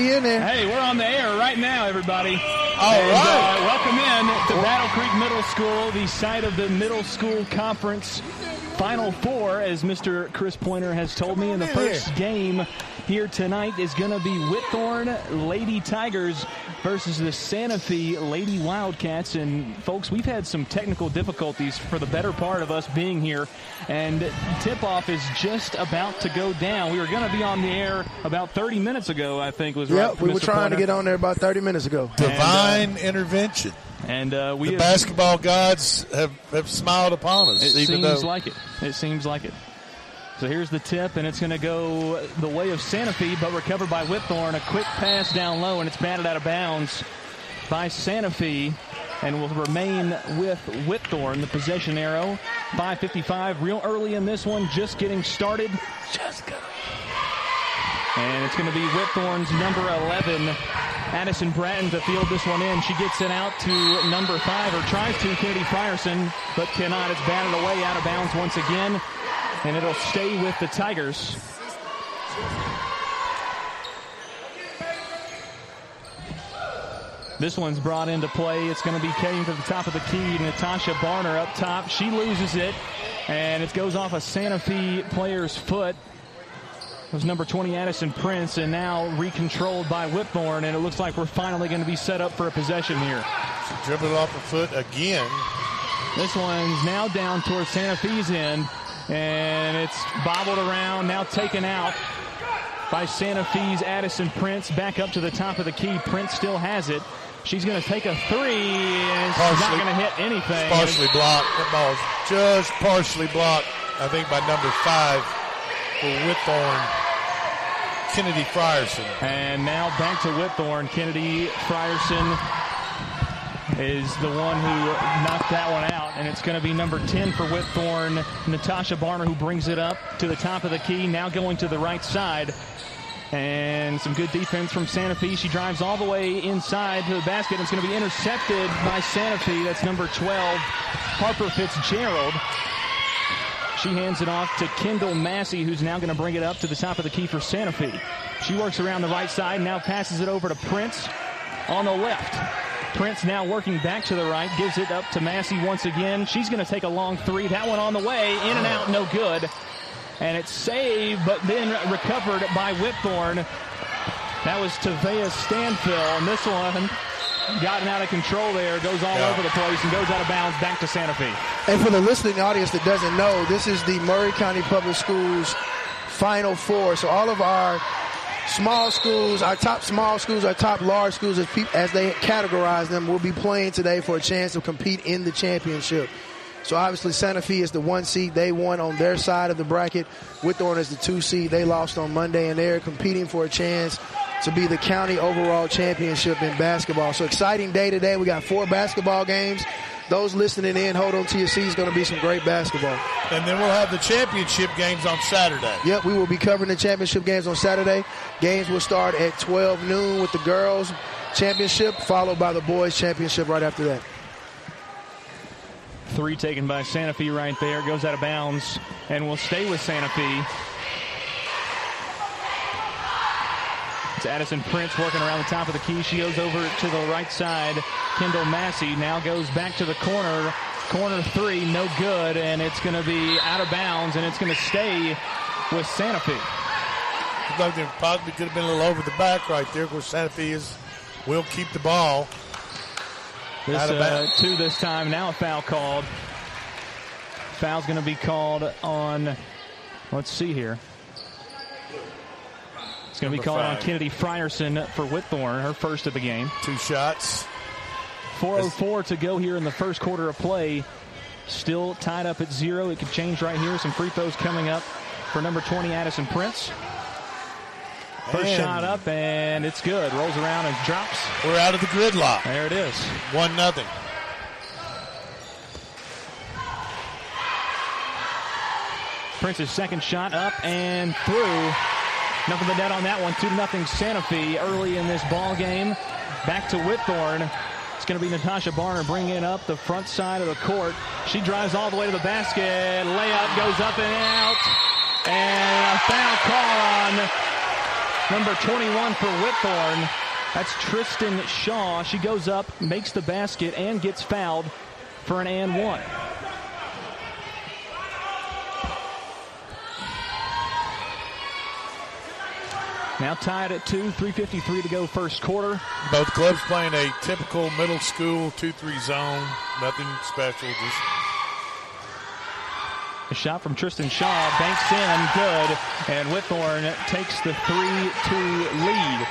In there. Hey, we're on the air right now, everybody. All and, right. Uh, welcome in to Battle Creek Middle School, the site of the middle school conference Final Four, as Mr. Chris Pointer has told me. In the first game here tonight is going to be Whitthorne Lady Tigers versus the Santa Fe Lady Wildcats. And folks, we've had some technical difficulties for the better part of us being here. And tip-off is just about to go down. We were going to be on the air about 30 minutes ago, I think was right. Yep, we were trying Pointer. to get on there about 30 minutes ago. Divine intervention. And uh, we The have- basketball gods have, have smiled upon us, It even seems though like it. It seems like it. So here's the tip, and it's going to go the way of Santa Fe, but recovered by Whitthorne. A quick pass down low, and it's batted out of bounds by Santa Fe, and will remain with Whitthorne. The possession arrow, 5:55, real early in this one, just getting started. Just go. And it's going to be Whitthorne's number 11, Addison Bratton, to field this one in. She gets it out to number five, or tries to, Kennedy Frierson, but cannot. It's batted away out of bounds once again, and it'll stay with the Tigers. This one's brought into play. It's going to be cutting to the top of the key. Natasha Barner up top. She loses it, and it goes off a Santa Fe player's foot. It was number 20 Addison Prince, and now recontrolled by Whitthorne, and it looks like we're finally going to be set up for a possession here. dribbled off the foot again. This one's now down towards Santa Fe's end, and it's bobbled around, now taken out by Santa Fe's Addison Prince. Back up to the top of the key. Prince still has it. She's going to take a three, and it's not going to hit anything. Partially blocked. That ball was just partially blocked, I think, by number five for Whitthorne, Kennedy Frierson. And now back to Whitthorne. Kennedy Frierson is the one who knocked that one out, and it's going to be number 10 for Whitthorne, Natasha Barner, who brings it up to the top of the key, now going to the right side. And some good defense from Santa Fe. She drives all the way inside to the basket. and It's going to be intercepted by Santa Fe. That's number 12, Harper Fitzgerald. She hands it off to Kendall Massey, who's now going to bring it up to the top of the key for Santa Fe. She works around the right side, now passes it over to Prince on the left. Prince now working back to the right, gives it up to Massey once again. She's going to take a long three. That one on the way, in and out, no good. And it's saved, but then recovered by Whitthorne. That was Tavea Stanfill, and this one gotten out of control there, goes all Yeah. over the place, and goes out of bounds back to Santa Fe. And for the listening audience that doesn't know, this is the Maury County Public Schools Final Four. So all of our small schools, our top small schools, our top large schools, as, peop as they categorize them, will be playing today for a chance to compete in the championship. So obviously Santa Fe is the one seed. They won on their side of the bracket. Whitthorne is the two seed. They lost on Monday, and they're competing for a chance to be the county overall championship in basketball. So exciting day today. We got four basketball games. Those listening in, hold on to your seats. Going to be some great basketball. And then we'll have the championship games on Saturday. Yep, we will be covering the championship games on Saturday. Games will start at 12 noon with the girls championship, followed by the boys championship right after that. Three taken by Santa Fe right there. Goes out of bounds and will stay with Santa Fe. It's Addison Prince working around the top of the key. She goes over to the right side. Kendall Massey now goes back to the corner. Corner three, no good, and it's going to be out of bounds, and it's going to stay with Santa Fe. Looked like they possibly could have been a little over the back right there. Of course, Santa Fe is will keep the ball. This Out of uh, bounds. two this time. Now a foul called. Foul's going to be called on. Let's see here. It's going to be called on. Kennedy Frierson for Whitthorne, her first of the game. Two shots. 4:04 to go here in the first quarter of play. Still tied up at zero. It could change right here. Some free throws coming up for number 20 Addison Prince. First And shot up and it's good. Rolls around and drops. We're out of the gridlock. There it is. One nothing. Prince's second shot up and through. Nothing but net on that one. 2 nothing Santa Fe early in this ball game. Back to Whitthorne. It's going to be Natasha Barner bringing up the front side of the court. She drives all the way to the basket. Layup goes up and out. And a foul call on number 21 for Whitthorne. That's Tristan Shaw. She goes up, makes the basket, and gets fouled for an and one. Now tied at two, 3.53 to go first quarter. Both clubs playing a typical middle school 2-3 zone. Nothing special, just a shot from Tristan Shaw banks in, good, and Whitthorne takes the 3-2 lead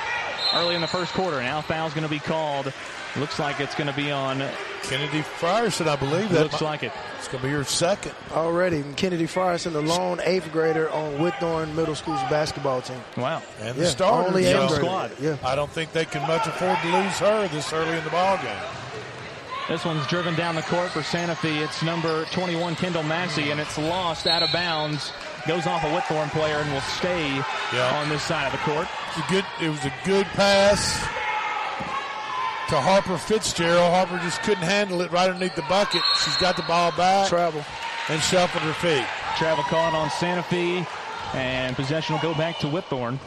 early in the first quarter. Now foul's going to be called. Looks like it's going to be on Kennedy Frierson, I believe. That looks like it. It's going to be your second. Already, Kennedy Frierson, the lone eighth grader on Whitthorne Middle School's basketball team. Wow. And yeah, the starter. Only so eighth squad. Yeah. I don't think they can much afford to lose her this early in the ball game. This one's driven down the court for Santa Fe. It's number 21, Kendall Massey, and it's lost out of bounds. Goes off a Whitthorne player and will stay Yeah. on this side of the court. It was a good, it was a good pass to Harper Fitzgerald. Harper just couldn't handle it right underneath the bucket. She's got the ball back Travel. and shuffled her feet. Travel caught on Santa Fe, and possession will go back to Whitthorne.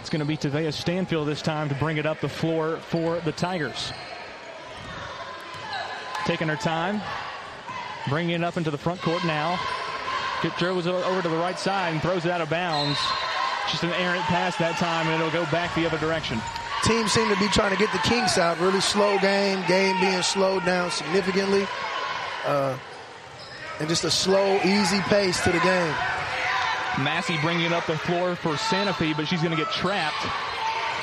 It's going to be Tavea Stanfield this time to bring it up the floor for the Tigers. Taking her time, bringing it up into the front court now. Throws it over to the right side and throws it out of bounds. Just an errant pass that time, and it'll go back the other direction. Teams seem to be trying to get the kinks out. Really slow game. Game being slowed down significantly. Uh, and just a slow, easy pace to the game. Massey bringing it up the floor for Santa Fe, but she's going to get trapped.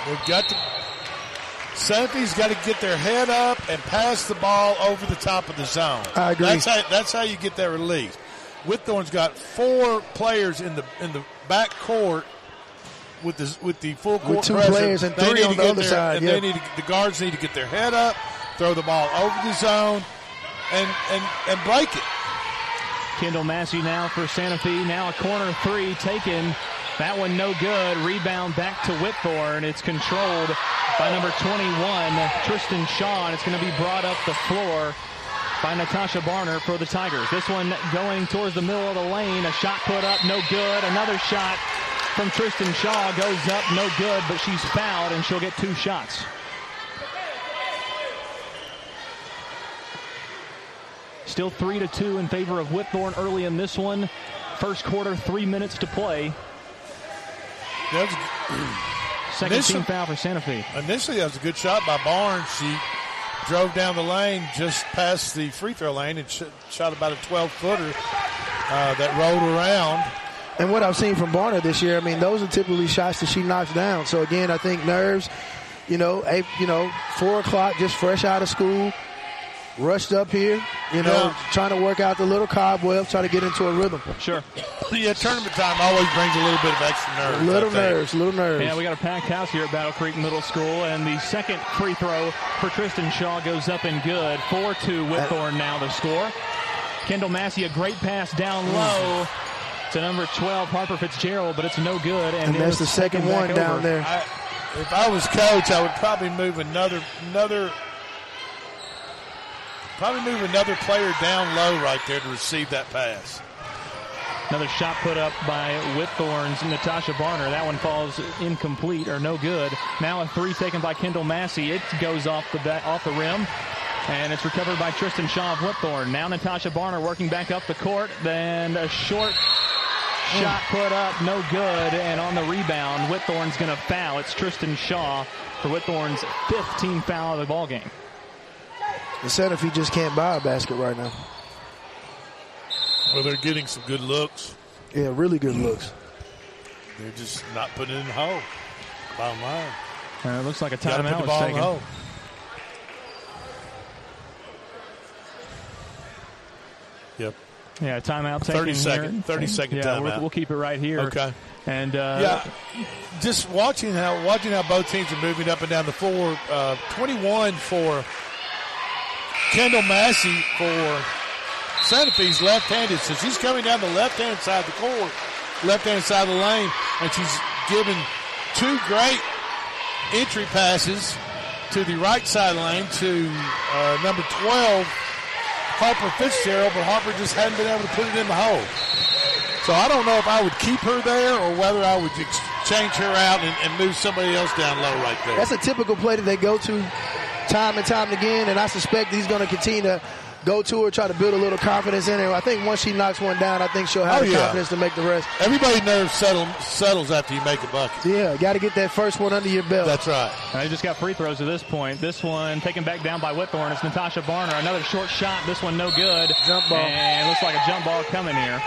They've got to. Santa Fe's got to get their head up and pass the ball over the top of the zone. I agree. That's how, that's how you get that release. Whitthorne's got four players in the in the back court with the with the full court With two pressure. players and They three need on to the get other their- side, And yeah. they need to, the guards need to get their head up, throw the ball over the zone, and and and break it. Kendall Massey now for Santa Fe. Now a corner three taken. That one no good. Rebound back to Whitthorne. It's controlled by number 21, Tristan Shaw. It's going to be brought up the floor by Natasha Barner for the Tigers. This one going towards the middle of the lane. A shot put up, no good. Another shot from Tristan Shaw goes up, no good, but she's fouled and she'll get two shots. Still three to two in favor of Whitthorne early in this one. First quarter, three minutes to play. That was, Second This team foul for Santa Fe. initially, that was a good shot by Barnes. She drove down the lane just past the free throw lane and sh- shot about a 12 footer uh, that rolled around. And what I've seen from Barner this year, I mean, those are typically shots that she knocks down. So again, I think nerves, you know, eight, you know, four o'clock, just fresh out of school, rushed up here, you know, Yeah. trying to work out the little cobwebs, try to get into a rhythm. Sure. Yeah, tournament time always brings a little bit of extra nerves. Little nerves, little nerves. Yeah, we got a packed house here at Battle Creek Middle School, and the second free throw for Tristan Shaw goes up and good. 4-2 Whitthorne now the score. Kendall Massey, a great pass down low to number 12, Harper Fitzgerald, but it's no good. And, and that's the second one down over. there. I, if I was coach, I would probably move another another probably move another player down low right there to receive that pass. Another shot put up by Whitthorne's Natasha Barner. That one falls incomplete or no good. Now a three taken by Kendall Massey. It goes off the ba- off the rim. And it's recovered by Tristan Shaw of Whitthorne. Now Natasha Barner working back up the court. Then a short shot put up, no good. And on the rebound, Whitthorne's going to foul. It's Tristan Shaw for Whitthorne's 15th foul of the ball game. The if he just can't buy a basket right now. Well, they're getting some good looks. Yeah, really good looks. They're just not putting it in the hole. Bottom line, Uh, it looks like a got to put timeout the was ball in taken. hole. Yep. Yeah, timeout taken 30 here. second- 30 second yeah, we'll- timeout. We'll keep it right here. Okay. And uh, yeah, just watching how watching how both teams are moving up and down the floor. Uh, Twenty-one for Kendall Massey for Santa Fe's left-handed, so she's coming down the left-hand side of the court, left-hand side of the lane, and she's given two great entry passes to the right side lane to uh, number twelve Harper Fitzgerald, but Harper just hadn't been able to put it in the hole. So I don't know if I would keep her there or whether I would change her out and, and move somebody else down low right there. That's a typical play that they go to time and time again, and I suspect he's going to continue to go to her, try to build a little confidence in her. I think once she knocks one down, I think she'll have Oh, the yeah. confidence to make the rest. Everybody nerves settle, settles after you make a bucket. Yeah, got to get that first one under your belt. That's right. And they just got free throws at this point. This one taken back down by Whitthorne. It's Natasha Barner. Another short shot. This one no good. Jump ball. And looks like a jump ball coming here.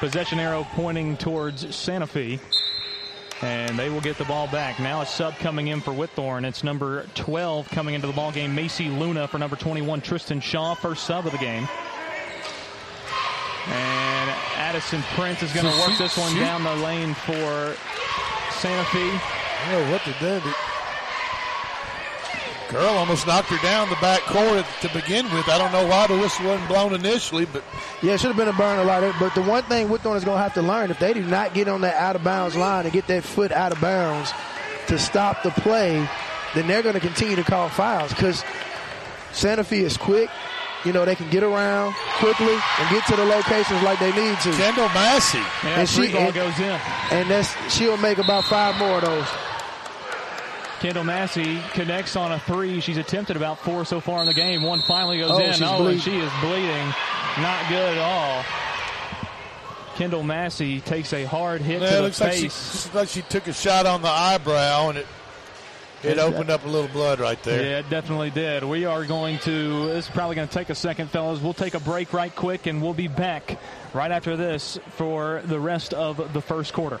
Possession arrow pointing towards Santa Fe. And they will get the ball back. Now a sub coming in for Whitthorne. It's number 12 coming into the ball game. Macy Luna for number 21, Tristan Shaw, first sub of the game. And Addison Prince is going to work this one down the lane for Santa Fe. I don't know what to do. Girl almost knocked her down the back court to begin with. I don't know why the whistle wasn't blown initially, but Yeah, it should have been a burn a lot. But the one thing Whitthorne is going to have to learn, if they do not get on that out of bounds line and get that foot out of bounds to stop the play, then they're going to continue to call fouls because Santa Fe is quick. You know, they can get around quickly and get to the locations like they need to. Kendall Massey. Yeah, And free she- ball and- goes in. And that's she'll make about five more of those. Kendall Massey connects on a three. She's attempted about four so far in the game. One finally goes Oh, in. she's oh, bleeding. and she is bleeding. Not good at all. Kendall Massey takes a hard hit Yeah, to the looks like she, face. looks like she took a shot on the eyebrow and it it Is opened up a little blood right there. Yeah, it definitely did. We are going to, this is probably going to take a second, fellas. We'll take a break right quick and we'll be back right after this for the rest of the first quarter.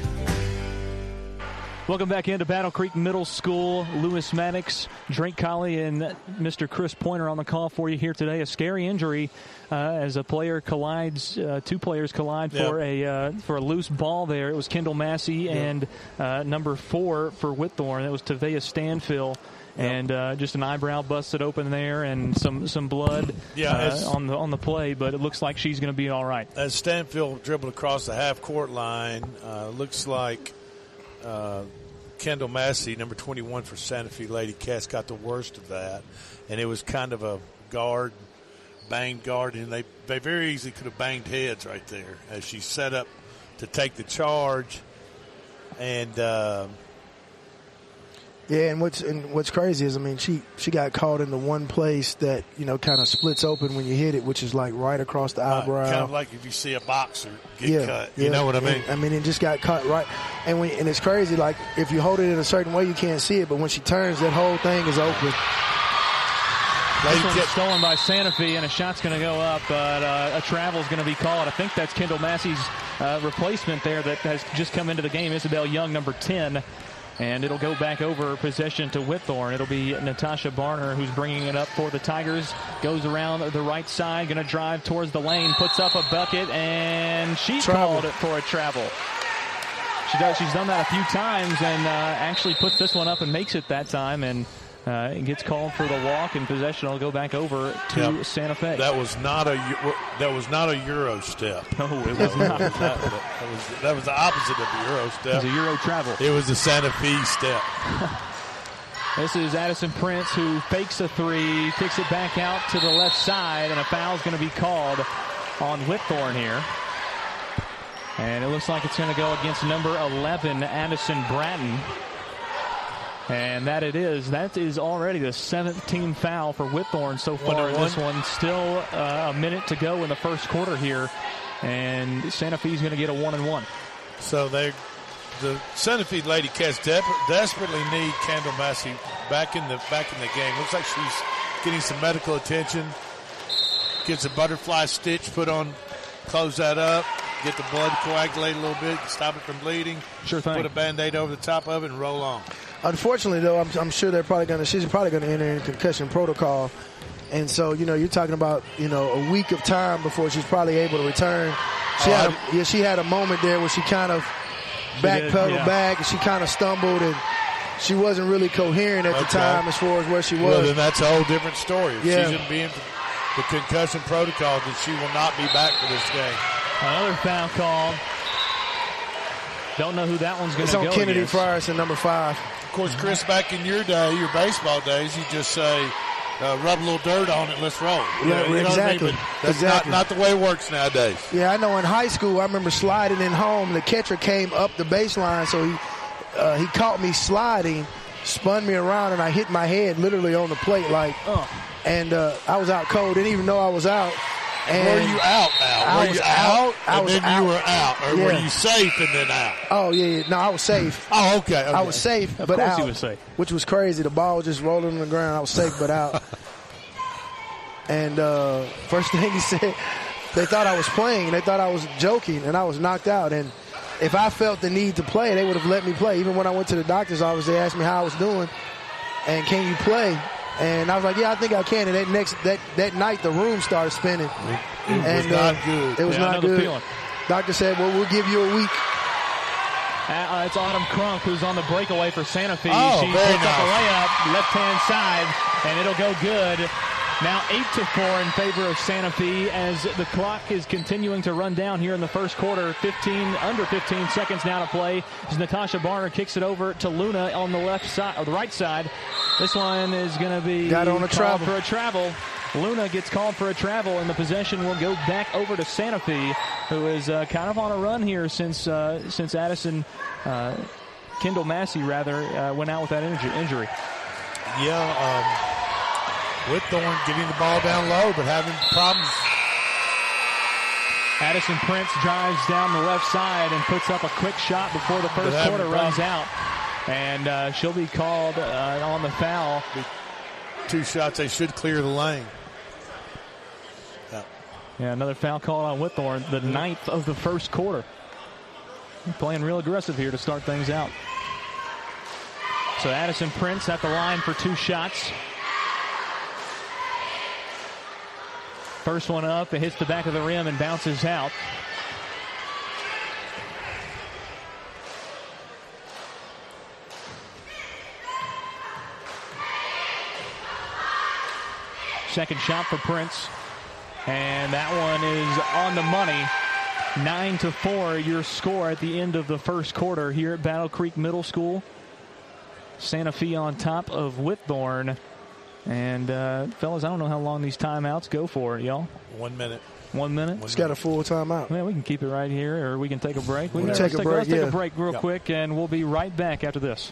Welcome back into Battle Creek Middle School. Lewis Maddox, Drake Colley, and Mr. Chris Pointer on the call for you here today. A scary injury uh, as a player collides, uh, two players collide for a uh, for a loose ball. There, it was Kendall Massey and uh, number four for Whitthorne. It was Tavea Stanfill. And uh, just an eyebrow busted open there, and some some blood Yeah, uh, on the on the play. But it looks like she's going to be all right. As Stanfield dribbled across the half court line, uh, looks like uh, Kendall Massey, number 21 for Santa Fe Lady Cats, got the worst of that. And it was kind of a guard, banged guard, and they, they very easily could have banged heads right there as she set up to take the charge. And uh, Yeah, and what's and what's crazy is, I mean, she she got caught in the one place that you know kind of splits open when you hit it, which is like right across the uh, eyebrow. kind of like if you see a boxer get yeah, cut. You know what I And, mean? I mean, it just got cut right, and when and it's crazy. Like if you hold it in a certain way, you can't see it, but when she turns, that whole thing is open. This one's stolen by Santa Fe, and a shot's going to go up, but uh, a travel's going to be called. I think that's Kendall Massey's uh, replacement there that has just come into the game, Isabel Young, number 10. And it'll go back over possession to Whitthorne. It'll be Natasha Barner who's bringing it up for the Tigers. Goes around the right side, going to drive towards the lane, puts up a bucket, and she's Travel. called it for a travel. She does. She's done that a few times, and uh, actually puts this one up and makes it that time, and uh, it gets called for the walk, and possession will go back over to Yep. Santa Fe. That was not a that was not a Euro step. No, it was not. that, that was that was the opposite of the Euro step. It was a Euro travel. It was the Santa Fe step. This is Addison Prince who fakes a three, kicks it back out to the left side, and a foul is going to be called on Whitthorne here. And it looks like it's going to go against number 11, Addison Bratton. And that it is. That is already the seventh team foul for Whitthorne so far in this one. Still uh, a minute to go in the first quarter here. And Santa Fe's going to get a one and one. So they, the Santa Fe Lady Cats de- desperately need Kendall Massey back in the back in the game. Looks like she's getting some medical attention. Gets a butterfly stitch put on, close that up, get the blood coagulate a little bit, stop it from bleeding. Sure thing. Put a band-aid over the top of it and roll on. Unfortunately, though, I'm, I'm sure they're probably going to. She's probably going to enter in concussion protocol, and so you know you're talking about you know a week of time before she's probably able to return. She Oh, had I- a, yeah, she had a moment there where she kind of backpedaled yeah. back, and she kind of stumbled, and she wasn't really coherent at the time as far as where she was. Well, then that's a whole different story. If Yeah. she's in being the concussion protocol, then she will not be back for this game. Another foul call. Don't know who that one's going to it's to on Kennedy against. Frierson, number five. Of course, Chris, back in your day, your baseball days, you just say, uh, rub a little dirt on it, let's roll. You Yeah, know, you know what I mean? exactly. That's Exactly. not, not the way it works nowadays. Yeah, I know. In high school, I remember sliding in home. The catcher came up the baseline, so he uh, he caught me sliding, spun me around, and I hit my head literally on the plate, like, and uh, I was out cold. Didn't even know I was out. And were you out now? I were was you out. out, I and was then out. you were out? Or were you safe and then out? Oh yeah, yeah. no, I was safe. Oh, okay. I was safe, Of but course out. he was safe. Which was crazy. The ball was just rolling on the ground. I was safe, but out. and uh, first thing he said, they thought I was playing. They thought I was joking, and I was knocked out. And if I felt the need to play, they would have let me play. Even when I went to the doctor's office, they asked me how I was doing, and can you play? And I was like, yeah, I think I can. And that next that that night, the room started spinning. It was and not uh, good. It was Yeah, not good. feeling. Doctor said, well, we'll give you a week. Uh, it's Autumn Crunk who's on the breakaway for Santa Fe. Oh, she very puts up a layup, left hand side, and it'll go good. Now eight to four in favor of Santa Fe as the clock is continuing to run down here in the first quarter. 15 under 15 seconds now to play. As Natasha Barner kicks it over to Luna on the left side or the right side. This one is going to be Got on a called travel. for a travel. Luna gets called for a travel, and the possession will go back over to Santa Fe, who is uh, kind of on a run here since uh, since Addison uh, Kendall Massey rather uh, went out with that injury. Yeah, um, Whitthorne getting the ball down low, but having problems. Addison Prince drives down the left side and puts up a quick shot before the first quarter runs out. And uh, she'll be called uh, on the foul. Two shots, they should clear the lane. Yeah. yeah, another foul call on Whitthorne, the ninth of the first quarter. Playing real aggressive here to start things out. So Addison Prince at the line for two shots. First one up, it hits the back of the rim and bounces out. Second shot for Prince. And that one is on the money. Nine to four, your score at the end of the first quarter here at Battle Creek Middle School. Santa Fe on top of Whitthorne. And uh, fellas, I don't know how long these timeouts go for, y'all. One minute. One minute. It's got a full timeout. Yeah, we can keep it right here, or we can take a break. We can take a take, break, Let's yeah. take a break real Yeah. quick, and we'll be right back after this.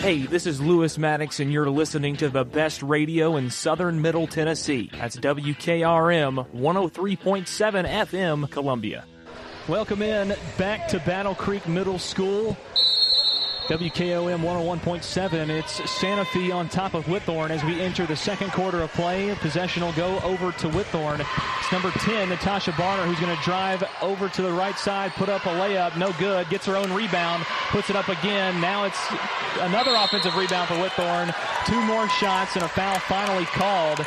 Hey, this is Lewis Maddox, and you're listening to the best radio in southern Middle Tennessee. That's WKRM 103.7 FM, Columbia. Welcome in back to Battle Creek Middle School. WKOM 101.7. It's Santa Fe on top of Whitthorne as we enter the second quarter of play. Possession will go over to Whitthorne. It's number 10, Natasha Barner, who's going to drive over to the right side, put up a layup, no good, gets her own rebound, puts it up again. Now it's another offensive rebound for Whitthorne. Two more shots and a foul finally called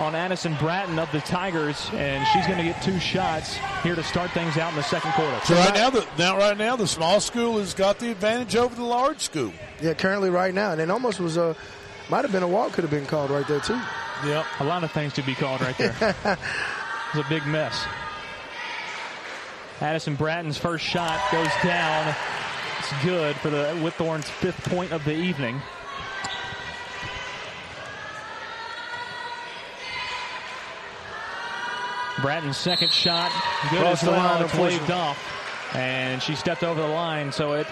on Addison Bratton of the Tigers, and she's going to get two shots here to start things out in the second quarter. So right now, the, now right now, the small school has got the advantage over the large school. Yeah, currently right now. And it almost was a, might have been a walk could have been called right there, too. Yep. A lot of things to be called right there. it's a big mess. Addison Bratton's first shot goes down. It's good for the Whitthorne's fifth point of the evening. Bratton's second shot, good Crossed as the well. line, it's waved off, and she stepped over the line, so it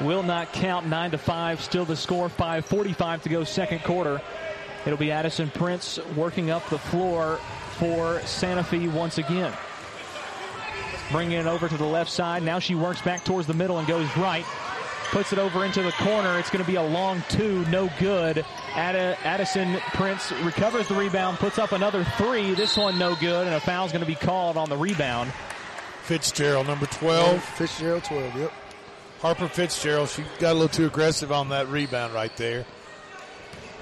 will not count. Nine to five, still the score. Five forty-five to go, second quarter. It'll be Addison Prince working up the floor for Santa Fe once again. Bringing it over to the left side. Now she works back towards the middle and goes right. Puts it over into the corner. It's going to be a long two, no good. Ad- Addison Prince recovers the rebound, puts up another three. This one no good, and a foul's going to be called on the rebound. Fitzgerald, number 12. Fitzgerald, 12, yep. Harper Fitzgerald, she got a little too aggressive on that rebound right there.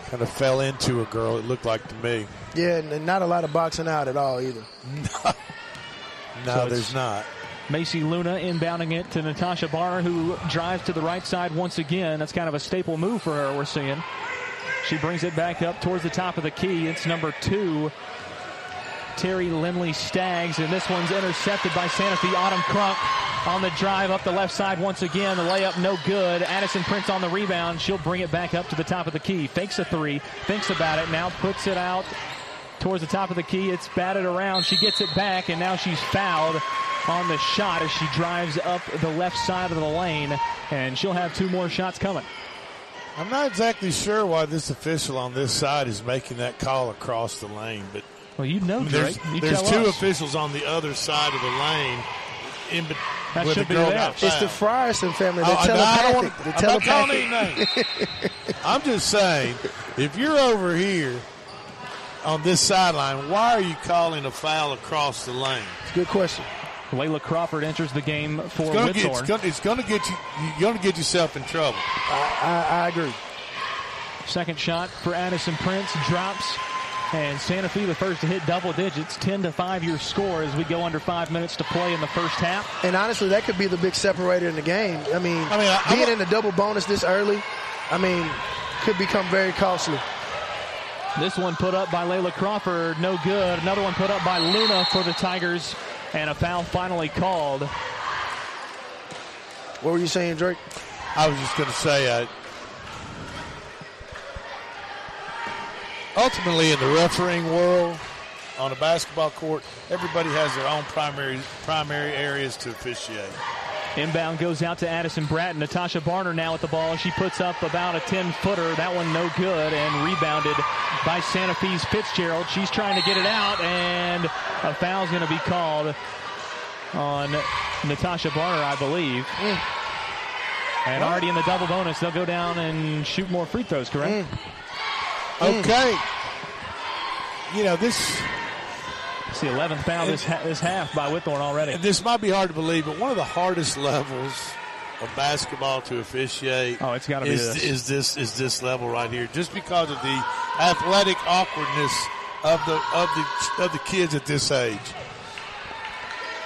Kind of fell into a girl, it looked like to me. Yeah, and not a lot of boxing out at all either. No, So there's not. Macy Luna inbounding it to Natasha Barner, who drives to the right side once again. That's kind of a staple move for her, we're seeing. She brings it back up towards the top of the key. It's number two, Terry Lindley Staggs, and this one's intercepted by Santa Fe. Autumn Crunk on the drive up the left side once again. The layup no good. Addison Prince on the rebound. She'll bring it back up to the top of the key. Fakes a three, thinks about it, now puts it out towards the top of the key. It's batted around. She gets it back, and now she's fouled on the shot as she drives up the left side of the lane, and she'll have two more shots coming. I'm not exactly sure why this official on this side is making that call across the lane, but well, you know, there's, You there's two us. officials on the other side of the lane. In be- That should the be girl there. It's the fouled. Frierson family. Oh, They're I- no, I don't telepathic. wanna- They're I'm not telepathic. I'm just saying, if you're over here on this sideline, why are you calling a foul across the lane? It's a good question. Layla Crawford enters the game for It's going to get, it's gonna, it's gonna get you. You're going to get yourself in trouble. I, I, I agree. Second shot for Addison Prince drops. And Santa Fe the first to hit double digits, 10 to 5 your score as we go under five minutes to play in the first half. And honestly, that could be the big separator in the game. I mean, I mean being in the double bonus this early, I mean, could become very costly. This one put up by Layla Crawford, no good. Another one put up by Luna for the Tigers, and a foul finally called. What were you saying, Drake? I was just going to say, uh, ultimately in the refereeing world, on a basketball court, everybody has their own primary primary areas to officiate. Inbound goes out to Addison Bratton. Natasha Barner now at the ball. She puts up about a 10 footer. That one no good and rebounded by Santa Fe's Fitzgerald. She's trying to get it out, and a foul's going to be called on Natasha Barner, I believe. Mm. And already in the double bonus, they'll go down and shoot more free throws, correct? Mm. Okay. You know, this it's the 11th foul this, this half by Whitthorne already. This might be hard to believe, but one of the hardest levels of basketball to officiate. Oh, it's got to be is, this. is this is this level right here, just because of the athletic awkwardness of the of the of the kids at this age.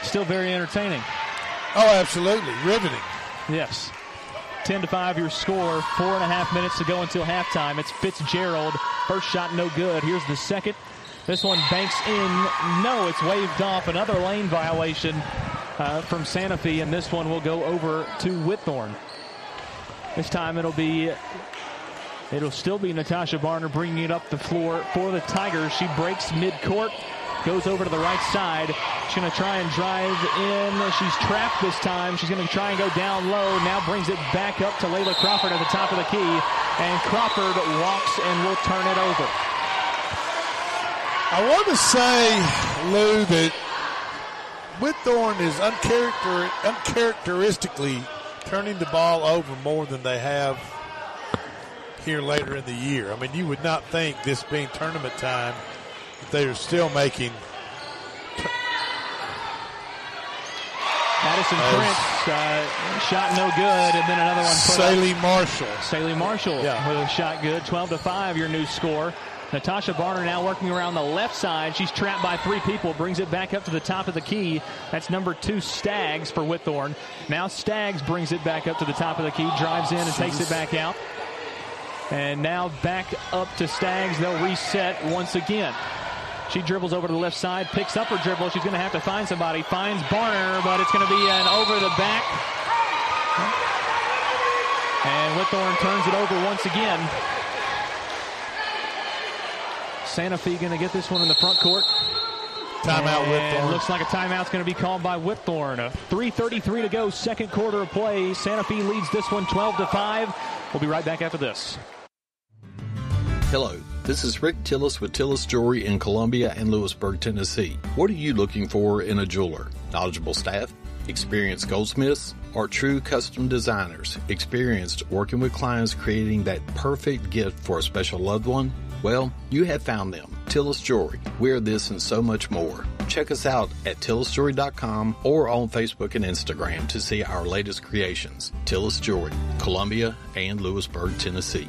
Still very entertaining. Oh, absolutely, riveting. Yes. 10 to 5 your score. Four and a half minutes to go until halftime. It's Fitzgerald. First shot no good. Here's the second. This one banks in. No, it's waved off. Another lane violation uh, from Santa Fe, and this one will go over to Whitthorne. This time it'll be. It'll still be Natasha Barner bringing it up the floor for the Tigers. She breaks midcourt, goes over to the right side. She's going to try and drive in. She's trapped this time. She's going to try and go down low. Now brings it back up to Layla Crawford at the top of the key. And Crawford walks and will turn it over. I want to say, Lou, that Whitthorne is uncharacter- uncharacteristically turning the ball over more than they have here later in the year. I mean, you would not think this being tournament time that they are still making. T- Addison Prince uh, shot no good, and then another one. Saley Marshall. Saley Marshall yeah. with a shot good. 12 to 5, your new score. Natasha Barner now working around the left side. She's trapped by three people, brings it back up to the top of the key. That's number two, Staggs for Whitthorne. Now Staggs brings it back up to the top of the key, drives in and takes it back out. And now back up to Staggs. They'll reset once again. She dribbles over to the left side, picks up her dribble. She's going to have to find somebody. Finds Barner, but it's going to be an over the back. And Whitthorne turns it over once again. Santa Fe going to get this one in the front court. Timeout and Whitthorne. Looks like a timeout's going to be called by Whitthorne. 3.33 to go, second quarter of play. Santa Fe leads this one 12 to 5. We'll be right back after this. Hello, this is Rick Tillis with Tillis Jewelry in Columbia and Lewisburg, Tennessee. What are you looking for in a jeweler? Knowledgeable staff? Experienced goldsmiths? Or true custom designers? Experienced working with clients creating that perfect gift for a special loved one? Well, you have found them. Tillis Jewelry. We're this and so much more. Check us out at tillisjewelry.com or on Facebook and Instagram to see our latest creations. Tillis Jewelry, Columbia and Lewisburg, Tennessee.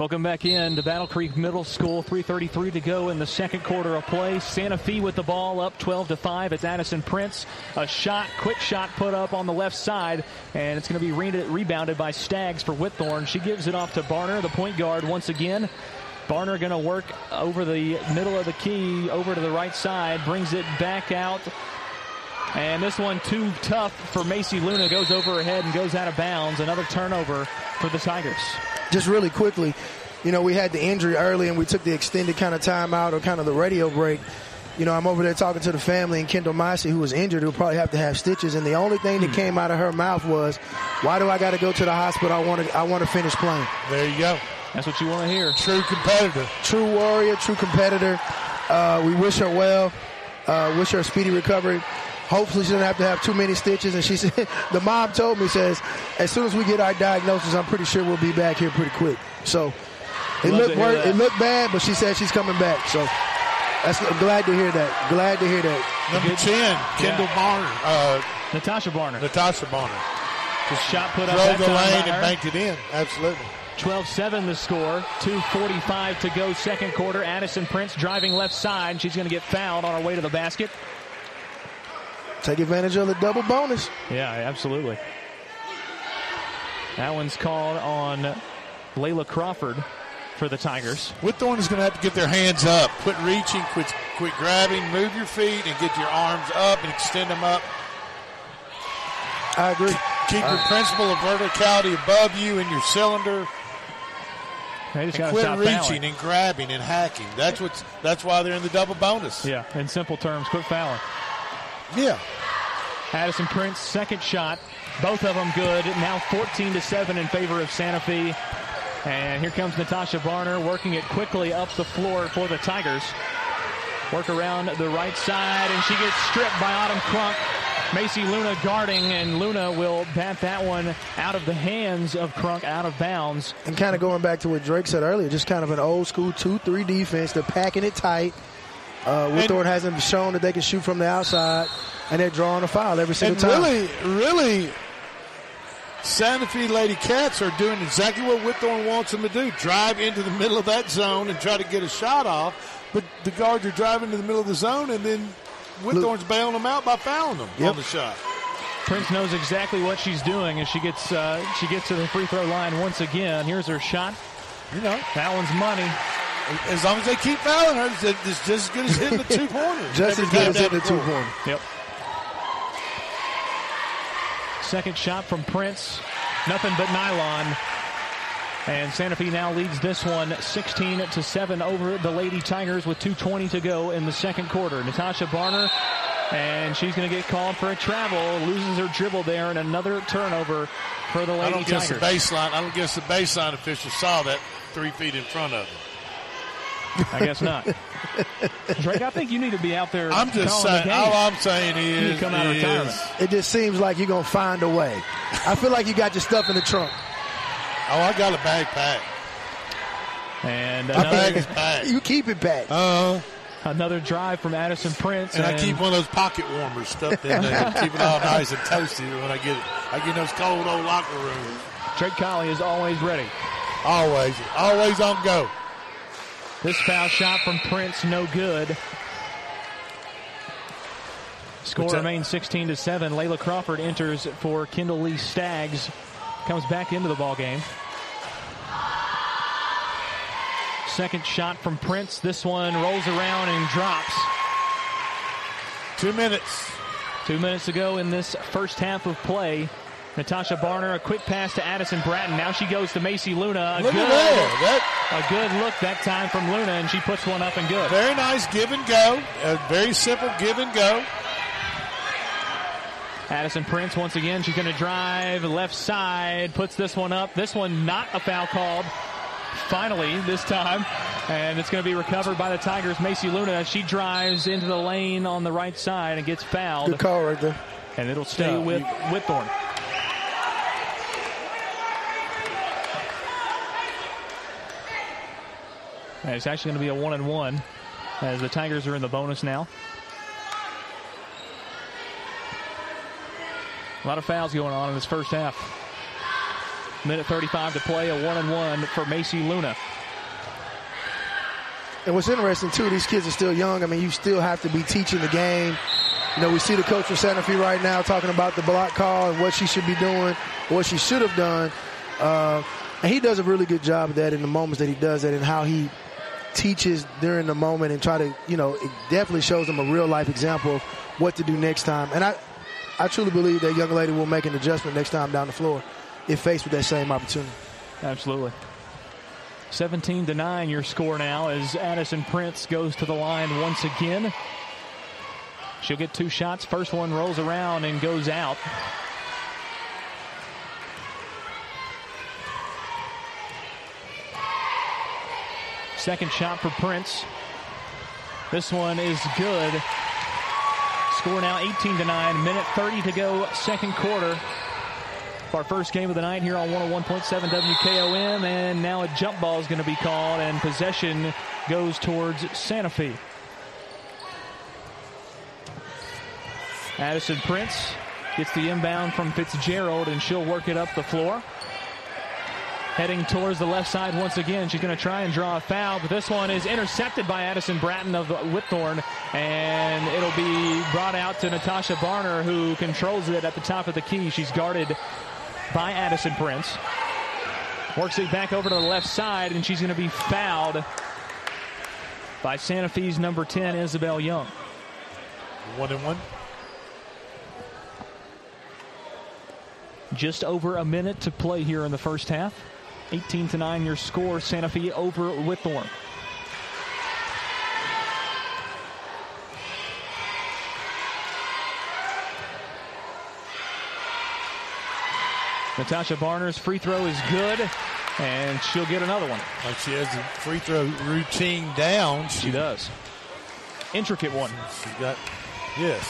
Welcome back in to Battle Creek Middle School. 3:33 to go in the second quarter of play. Santa Fe with the ball up 12 to 5. It's Addison Prince. A shot, quick shot put up on the left side, and it's going to be re- rebounded by Staggs for Whitthorne. She gives it off to Barner, the point guard, once again. Barner going to work over the middle of the key, over to the right side, brings it back out. And this one too tough for Macy Luna. Goes over her head and goes out of bounds. Another turnover for the Tigers just really quickly, you know, we had the injury early and we took the extended kind of timeout or kind of the radio break. You know, I'm over there talking to the family and Kendall Massey, who was injured, who'll probably have to have stitches. And the only thing that came out of her mouth was, "Why do I got to go to the hospital? I want to, I want to finish playing." There you go. That's what you want to hear. True competitor. True warrior, true competitor. Uh, we wish her well. Uh, wish her a speedy recovery. Hopefully, she doesn't have to have too many stitches. And she said, the mom told me, says, as soon as we get our diagnosis, I'm pretty sure we'll be back here pretty quick. So it Love looked to hear wor- that. it looked bad, but she said she's coming back. So that's I'm glad to hear that. Glad to hear that. Number 10, Kendall Yeah. Barner. Uh, Natasha Barner. Natasha Barner. Just shot put up Drove the time lane and banked it in. Absolutely. 12-7 the score. 2.45 to go second quarter. Addison Prince driving left side. She's going to get fouled on her way to the basket. Take advantage of the double bonus. Yeah, absolutely. That one's called on Layla Crawford for the Tigers. Whitthorne is going to have to get their hands up. Quit reaching, quit, quit grabbing, move your feet, and get your arms up and extend them up. I agree. Keep your Uh, principle of verticality above you in your cylinder. They just and quit stop reaching fouling. and grabbing and hacking. That's what's. That's why they're in the double bonus. Yeah, in simple terms, quit fouling. Yeah. Addison Prince, second shot. Both of them good. Now 14 to 7 in favor of Santa Fe. And here comes Natasha Barner working it quickly up the floor for the Tigers. Work around the right side, and she gets stripped by Autumn Crunk. Macy Luna guarding, and Luna will bat that one out of the hands of Crunk, out of bounds. And kind of going back to what Drake said earlier, just kind of an old school 2 3 defense. They're packing it tight. Uh, Whitthorne hasn't shown that they can shoot from the outside, and they're drawing a foul every single And time. really, really, Santa Fe Lady Cats are doing exactly what Whitthorne wants them to do: drive into the middle of that zone and try to get a shot off. But the guards are driving to the middle of the zone, and then Whitthorne's bailing them out by fouling them Yep. on the shot. Prince knows exactly what she's doing as she gets uh, she gets to the free throw line once again. Here's her shot. You know that one's money. As long as they keep fouling her, it's it's just as good as hitting the two pointers. Just as good as hitting the two pointer. Yep. Second shot from Prince. Nothing but nylon. And Santa Fe now leads this one 16 to 7 over the Lady Tigers with 2.20 to go in the second quarter. Natasha Barner, and she's going to get called for a travel. Loses her dribble there, and another turnover for the Lady I don't guess the baseline. I don't guess the baseline official saw that three feet in front of them. I guess not. Drake, I think you need to be out there. I'm just calling the saying. game. All I'm saying You need is, to come out of is- retirement. It just seems like you're going to find a way. I feel like you got your stuff in the trunk. Oh, I got a bag packed. And My bag is packed. You keep it back. Uh, another drive from Addison Prince. and I keep one of those pocket warmers stuffed in there, to keep it all nice and toasty when I get it. I get in those cold old locker rooms. Drake Colley is always ready. Always, always on go. This foul shot from Prince, no good. Score remains 16 to 7. Layla Crawford enters for Kendall Lee Stags. Comes back into the ball game. Second shot from Prince. This one rolls around and drops. Two minutes. Two minutes to go in this first half of play. Natasha Barner, a quick pass to Addison Bratton. Now she goes to Macy Luna. A Look good, at that. That a good look that time from Luna, and she puts one up and good. very nice give and go. A very simple give and go. Addison Prince, once again, she's going to drive left side, puts this one up. This one not a foul called. Finally, this time. And it's going to be recovered by the Tigers. Macy Luna, she drives into the lane on the right side and gets fouled. Good call right there. And it'll stay Yeah, with Whitthorne. And it's actually going to be a one and one as the Tigers are in the bonus now. A lot of fouls going on in this first half. Minute 35 to play, a one and one for Macy Luna. And what's interesting too, these kids are still young. I mean, you still have to be teaching the game. You know, we see the coach from Santa Fe right now talking about the block call and what she should be doing, what she should have done. Uh, and he does a really good job of that in the moments that he does that and how he teaches during the moment and try to, you know, it definitely shows them a real life example of what to do next time. And I, I truly believe that young lady will make an adjustment next time down the floor if faced with that same opportunity. Absolutely. 17 to 9 your score now as Addison Prince goes to the line once again. She'll get two shots. First one rolls around and goes out. Second shot for Prince. This one is good. Score now 18 to 9. Minute 30 to go, second quarter. Our first game of the night here on 101.7 WKOM, and now a jump ball is going to be called, and possession goes towards Santa Fe. Addison Prince gets the inbound from Fitzgerald, and she'll work it up the floor. Heading towards the left side once again. She's going to try and draw a foul, but this one is intercepted by Addison Bratton of Whitthorne, and it'll be brought out to Natasha Barner, who controls it at the top of the key. She's guarded by Addison Prince. Works it back over to the left side, and she's going to be fouled by Santa Fe's number 10, Isabel Young. One and one. Just over a minute to play here in the first half. 18 to 9 your score, Santa Fe over Whitthorne. Natasha Barner's free throw is good, and she'll get another one. Like she has the free throw routine down. She, she does. Intricate one. She got, yes.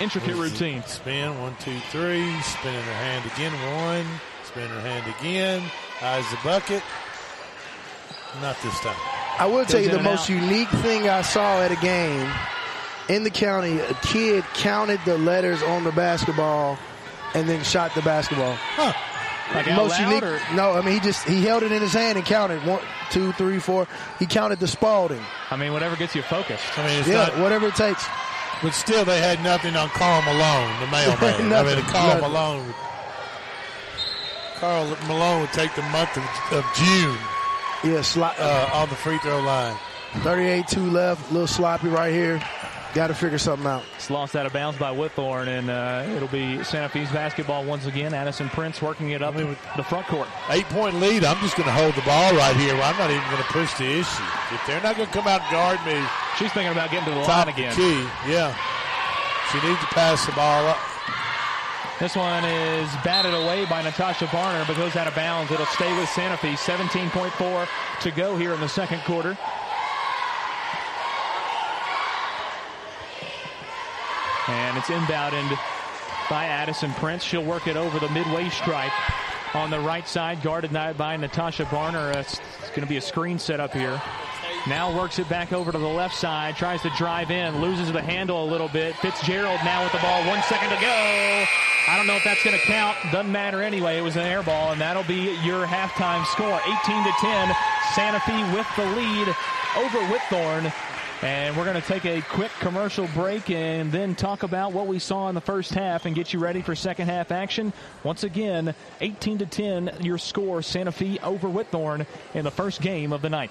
Intricate routine. Spin, one, two, three. Spinning her hand again, one. Spin her hand again. Eyes the bucket. Not this time. I will tell you the most out. unique thing I saw at a game in the county. A kid counted the letters on the basketball and then shot the basketball. Huh. Like most unique. Or? No, I mean he just he held it in his hand and counted one, two, three, four. He counted the Spalding. I mean, whatever gets you focused. I mean, it's yeah, not, whatever it takes. But still, they had nothing on Karl Malone, the mailman. I mean, Karl nothing. Malone. Karl Malone would take the month of, of June. Yeah, sli- uh, on the free throw line. 38-2 left, a little sloppy right here. Got to figure something out. It's lost out of bounds by Whitthorne, and uh, it'll be Santa Fe's basketball once again. Addison Prince working it up I mean, the front court. Eight point lead. I'm just going to hold the ball right here. I'm not even going to push the issue. If they're not going to come out and guard me, she's thinking about getting to the line again. Key, yeah. She needs to pass the ball up. This one is batted away by Natasha Barner, but goes out of bounds. It'll stay with Santa Fe. 17.4 to go here in the second quarter. And it's inbounded by Addison Prince. She'll work it over the midway stripe on the right side, guarded by Natasha Barner. It's going to be a screen set up here. Now works it back over to the left side, tries to drive in, loses the handle a little bit. Fitzgerald now with the ball, one second to go. I don't know if that's going to count. Doesn't matter anyway. It was an air ball, and that'll be your halftime score. 18 to 10. Santa Fe with the lead over Whitthorne. And we're going to take a quick commercial break and then talk about what we saw in the first half and get you ready for second half action. Once again, 18 to 10, your score, Santa Fe over Whitthorne in the first game of the night.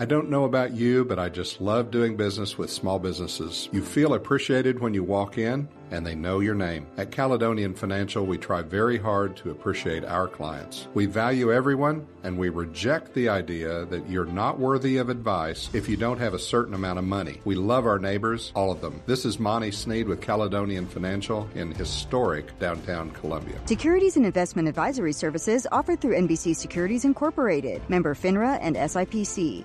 I don't know about you, but I just love doing business with small businesses. You feel appreciated when you walk in, and they know your name. At Caledonian Financial, we try very hard to appreciate our clients. We value everyone, and we reject the idea that you're not worthy of advice if you don't have a certain amount of money. We love our neighbors, all of them. This is Monty Sneed with Caledonian Financial in historic downtown Columbia. Securities and investment advisory services offered through NBC Securities Incorporated, member FINRA and SIPC.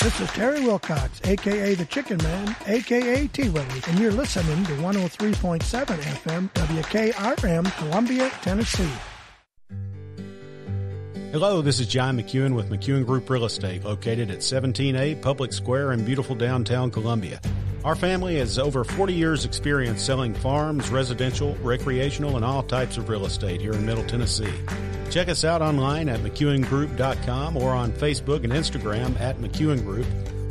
This is Terry Wilcox, aka the Chicken Man, aka T Willie, and you're listening to 103.7 FM WKRM, Columbia, Tennessee. Hello, this is John McEwen with McEwen Group Real Estate, located at 17A Public Square in beautiful downtown Columbia. Our family has over 40 years' experience selling farms, residential, recreational, and all types of real estate here in Middle Tennessee. Check us out online at McEwenGroup.com or on Facebook and Instagram at McEwen Group,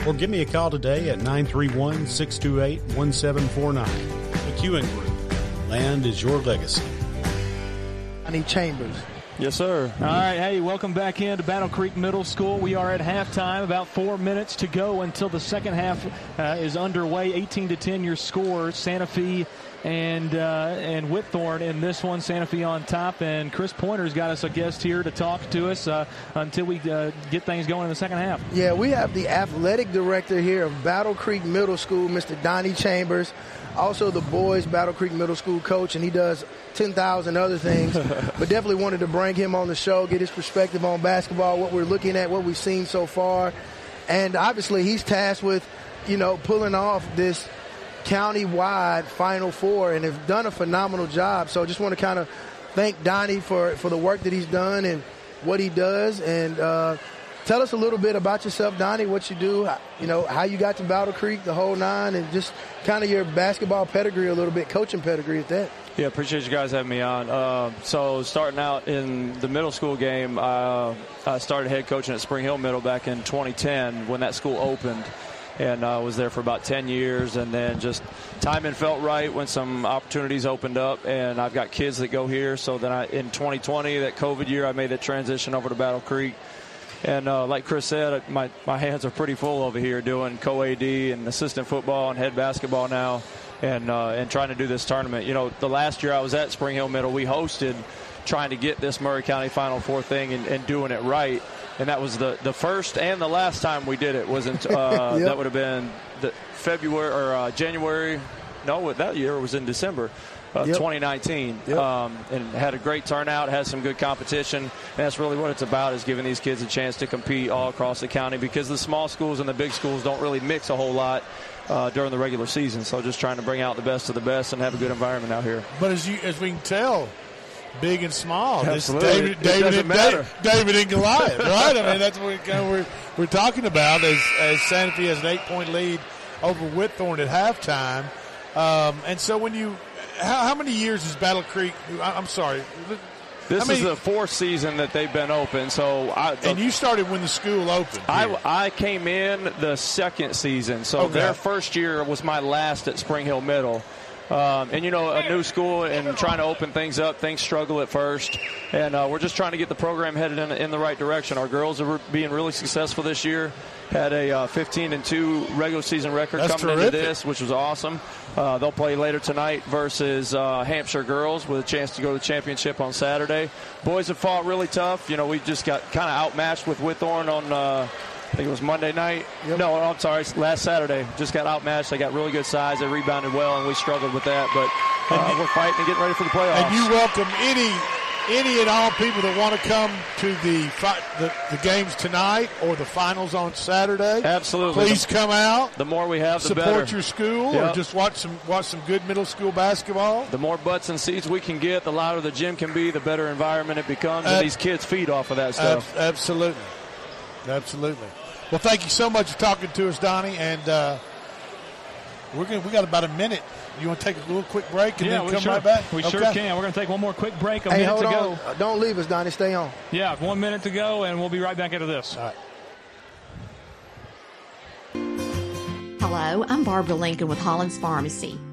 or give me a call today at 931 628 1749. McEwen Group. Land is your legacy. Donnie Chambers. Yes, sir. All right. Hey, welcome back into Battle Creek Middle School. We are at halftime. About four minutes to go until the second half uh, is underway. 18 to 10, your score. Santa Fe and uh, and Whitthorne in this one. Santa Fe on top, and Chris Pointer's got us a guest here to talk to us uh, until we uh, get things going in the second half. Yeah, we have the athletic director here of Battle Creek Middle School, Mr. Donnie Chambers. Also, the boys Battle Creek Middle School coach, and he does 10,000 other things. but definitely wanted to bring him on the show, get his perspective on basketball, what we're looking at, what we've seen so far. And obviously, he's tasked with, you know, pulling off this county-wide Final Four and have done a phenomenal job. So I just want to kind of thank Donnie for, for the work that he's done and what he does. And uh, tell us a little bit about yourself, Donnie, what you do, you know, how you got to Battle Creek, the whole nine, and just kind of your basketball pedigree a little bit, coaching pedigree at that. Yeah, appreciate you guys having me on. Uh, so starting out in the middle school game, uh, I started head coaching at Spring Hill Middle back in 2010 when that school opened. and uh, was there for about 10 years. And then just timing felt right when some opportunities opened up. And I've got kids that go here. So then I, in 2020, that COVID year, I made that transition over to Battle Creek. And uh, like Chris said, my, my hands are pretty full over here doing co-AD and assistant football and head basketball now and, uh, and trying to do this tournament. You know, the last year I was at Spring Hill Middle, we hosted trying to get this Maury County Final Four thing and, and doing it right. And that was the, the first and the last time we did it. Wasn't uh, Yep. that would have been the February or uh, January? No, that year was in December. Uh, Yep. 2019 um, and had a great turnout had some good competition and that's really what it's about is giving these kids a chance to compete all across the county because the small schools and the big schools don't really mix a whole lot uh, during the regular season so just trying to bring out the best of the best and have a good environment out here But as you as we can tell, big and small. This Absolutely. David, David, and, matter. Da- David and Goliath, right? I mean, that's what we, kind of we're, we're talking about as, as Santa Fe has an eight point lead over Whitthorne at halftime. Um, and so when you, how, how many years is Battle Creek? I, I'm sorry. this many- is the fourth season that they've been open so I, and you started when the school opened. I, I came in the second season, so Okay. their first year was my last at Spring Hill Middle. Um, and you know, a new school and trying to open things up, things struggle at first, and uh, we're just trying to get the program headed in, in the right direction. Our girls are being really successful this year. Had a uh, 15 and two regular season record That's coming into this, which was awesome. Uh, they'll play later tonight versus uh, Hampshire girls with a chance to go to the championship on Saturday. Boys have fought really tough. You know, we just got kind of outmatched with Whitthorne on. Uh, I think it was Monday night. No, I'm sorry, last Saturday. Just got outmatched. They got really good size. They rebounded well, and we struggled with that. But uh, we're fighting and getting ready for the playoffs. And you welcome any any and all people that want to come to the, fi- the the games tonight or the finals on Saturday. Absolutely. Please come out. The more we have, the support better. your school, Yep. or just watch some watch some good middle school basketball. The more butts and seats we can get, the louder the gym can be, the better environment it becomes, Ab- and these kids feed off of that stuff. Ab- absolutely, absolutely. Well, thank you so much for talking to us, Donnie. And uh, we're gonna we got about a minute. You want to take a little quick break and yeah, then we come sure, right back? We sure can. We're going to take one more quick break. A Hey, minute hold to go. Uh, Don't leave us, Donnie. Stay on. Yeah, one minute to go, and we'll be right back into this. All right. Hello, I'm Barbara Lincoln with Hollins Pharmacy.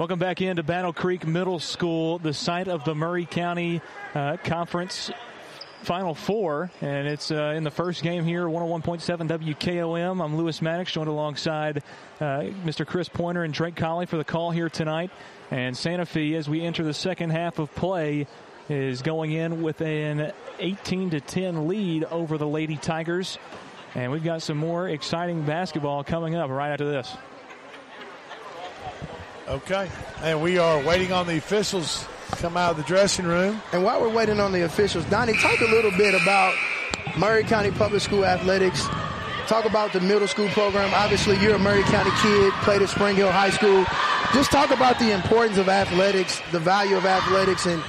Welcome back into Battle Creek Middle School, the site of the Maury County uh, Conference Final Four, and it's uh, in the first game here, 101.7 WKOM. I'm Lewis Maddox, joined alongside uh, Mr. Chris Pointer and Drake Colley for the call here tonight. And Santa Fe, as we enter the second half of play, is going in with an 18 to 10 lead over the Lady Tigers. And we've got some more exciting basketball coming up right after this. Okay. And we are waiting on the officials to come out of the dressing room. And while we're waiting on the officials, Donnie, talk a little bit about Maury County Public School athletics. Talk about the middle school program. Obviously, you're a Maury County kid, played at Spring Hill High School. Just talk about the importance of athletics, the value of athletics, and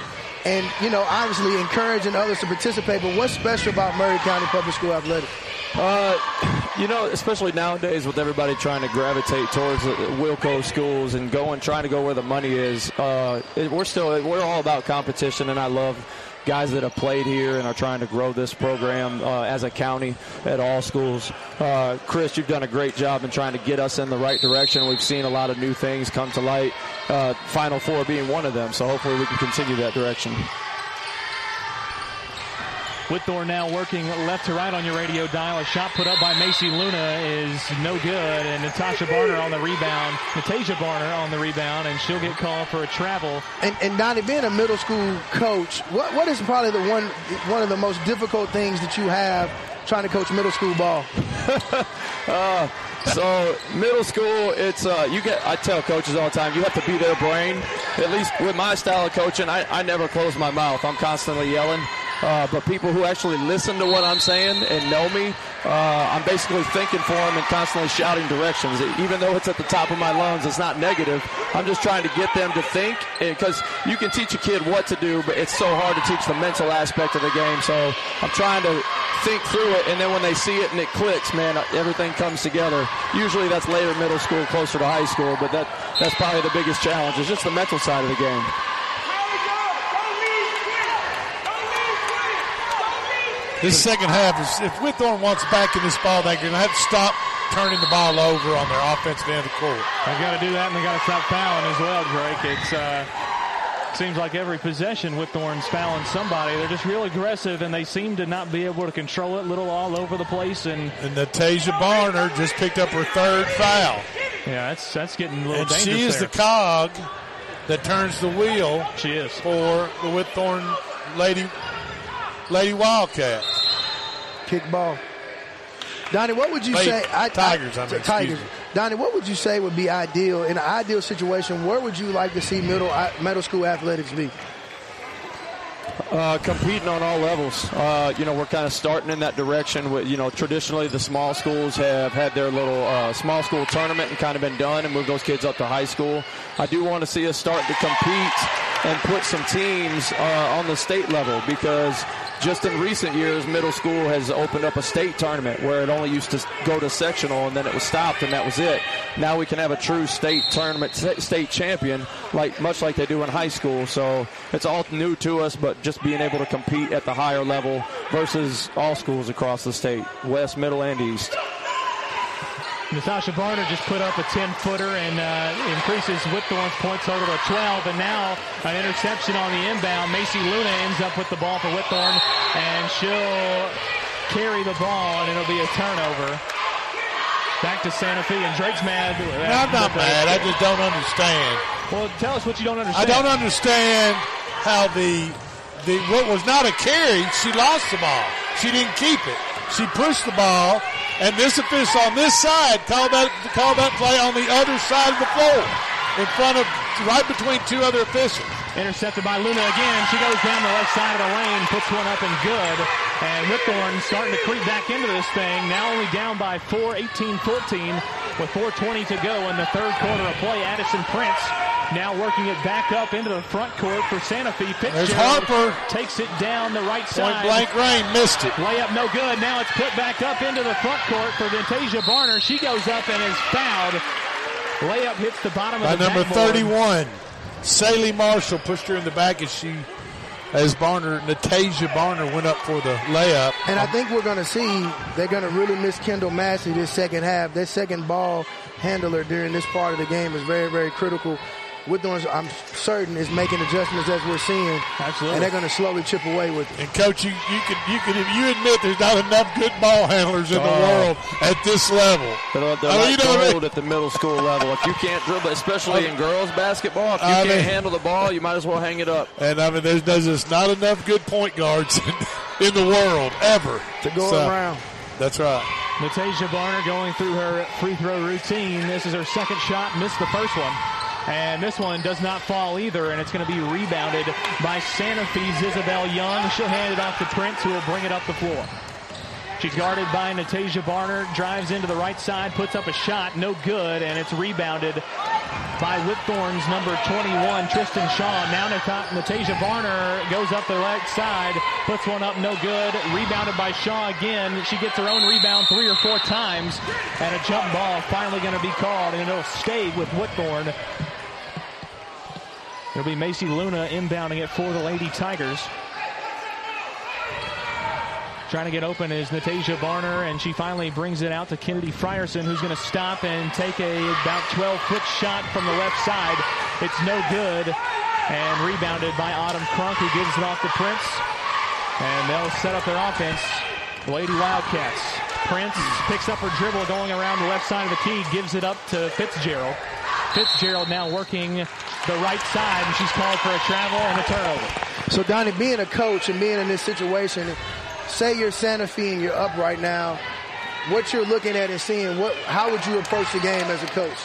and you know, obviously encouraging others to participate. But what's special about Maury County Public School athletics? Uh, you know, especially nowadays with everybody trying to gravitate towards the Wilco schools and going, trying to go where the money is. Uh, we're still, we're all about competition, and I love guys that have played here and are trying to grow this program uh, as a county at all schools. Uh, Chris, you've done a great job in trying to get us in the right direction. We've seen a lot of new things come to light. Uh, Final Four being one of them, so hopefully we can continue that direction. Whitthorne now working left to right on your radio dial. A shot put up by Macy Luna is no good, and Natasha Barner on the rebound. Natasha Barner on the rebound, and she'll get called for a travel. And, and Donnie, being a middle school coach, what, what is probably the one one of the most difficult things that you have trying to coach middle school ball? uh, so middle school, it's uh, you get. I tell coaches all the time, you have to be their brain. At least with my style of coaching, I, I never close my mouth. I'm constantly yelling. Uh, but people who actually listen to what I'm saying and know me, uh, I'm basically thinking for them and constantly shouting directions. Even though it's at the top of my lungs, it's not negative. I'm just trying to get them to think because you can teach a kid what to do, but it's so hard to teach the mental aspect of the game. So I'm trying to think through it, and then when they see it and it clicks, man, everything comes together. Usually that's later middle school, closer to high school, but that that's probably the biggest challenge. It's just the mental side of the game. This second half is if Whitthorne wants back in this ball, they're going to have to stop turning the ball over on their offensive end of the court. They got to do that, and they got to stop fouling as well, Drake. It's uh, seems like every possession Whitthorne's fouling somebody. They're just real aggressive, and they seem to not be able to control it. Little all over the place, and and Natasia Barner just picked up her third foul. Yeah, that's that's getting a little and dangerous. she is there. the cog that turns the wheel. She is for the Whitthorne Lady Lady Wildcat. Kickball. Donnie, what would you Lady say? I, Tigers, I, I mean, Tigers. Donnie, what would you say would be ideal in an ideal situation? Where would you like to see middle middle school athletics be? Uh, competing on all levels. Uh, you know, we're kind of starting in that direction. With, you know, traditionally the small schools have had their little uh, small school tournament and kind of been done and moved those kids up to high school. I do want to see us start to compete and put some teams uh, on the state level because just in recent years, middle school has opened up a state tournament where it only used to go to sectional and then it was stopped and that was it. Now we can have a true state tournament, state champion, like much like they do in high school. So it's all new to us, but just being able to compete at the higher level versus all schools across the state, west, middle, and east. Natasha Barner just put up a 10-footer and uh, increases Whitthorne's point total to 12. And now an interception on the inbound. Macy Luna ends up with the ball for Whitthorne, and she'll carry the ball, and it'll be a turnover. Back to Santa Fe, and Drake's mad. No, I'm not mad. I just don't understand. Well, tell us what you don't understand. I don't understand how the the what was not a carry. She lost the ball. She didn't keep it. She pushed the ball, and this official on this side called that called that play on the other side of the floor, in front of right between two other officials. Intercepted by Luna again. She goes down the left side of the lane, puts one up and good. And Whitthorne starting to creep back into this thing. Now only down by 4, 18-14 with 4.20 to go in the third quarter of play. Addison Prince now working it back up into the front court for Santa Fe. There's Harper. Takes it down the right side. Point blank rain, missed it. Layup no good. Now it's put back up into the front court for Ventasia Barner. She goes up and is fouled. Layup hits the bottom By of the number backboard. 31. Saley Marshall pushed her in the back as she, as Barner, Natasia Barner went up for the layup. And I think we're going to see they're going to really miss Kendall Massey this second half. Their second ball handler during this part of the game is very, very critical. Whitthorne's, I'm certain, is making adjustments as we're seeing. Absolutely. And they're going to slowly chip away with it. And coach, you you can you can if you admit there's not enough good ball handlers in the world at this level. They're, they're I mean, like you know what I mean? at the middle school level. If you can't dribble, especially in girls basketball, if you I can't mean- handle the ball, you might as well hang it up. And I mean, there's, there's just not enough good point guards in, in the world ever To go So, around. That's right. Natasia Barner going through her free throw routine. This is her second shot, missed the first one. And this one does not fall either, and it's going to be rebounded by Santa Fe's Isabel Young. She'll hand it off to Prince, who will bring it up the floor. She's guarded by Natasia Barner, drives into the right side, puts up a shot, no good, and it's rebounded by Whitthorne's number 21, Tristan Shaw. Now Nat- Natasia Barner goes up the right side, puts one up, no good. Rebounded by Shaw again. She gets her own rebound three or four times, and a jump ball finally going to be called, and it'll stay with Whitthorne. It'll be Macy Luna inbounding it for the Lady Tigers. Trying to get open is Natasia Barner, and she finally brings it out to Kennedy Frierson, who's going to stop and take a about 12-foot shot from the left side. It's no good, and rebounded by Autumn Crunk, who gives it off to Prince. And they'll set up their offense. Lady Wildcats. Prince picks up her dribble going around the left side of the key, gives it up to Fitzgerald. Fitzgerald now working the right side, and she's called for a travel and a turnover. So, Donnie, being a coach and being in this situation, say you're Santa Fe and you're up right now, what you're looking at and seeing, what, how would you approach the game as a coach?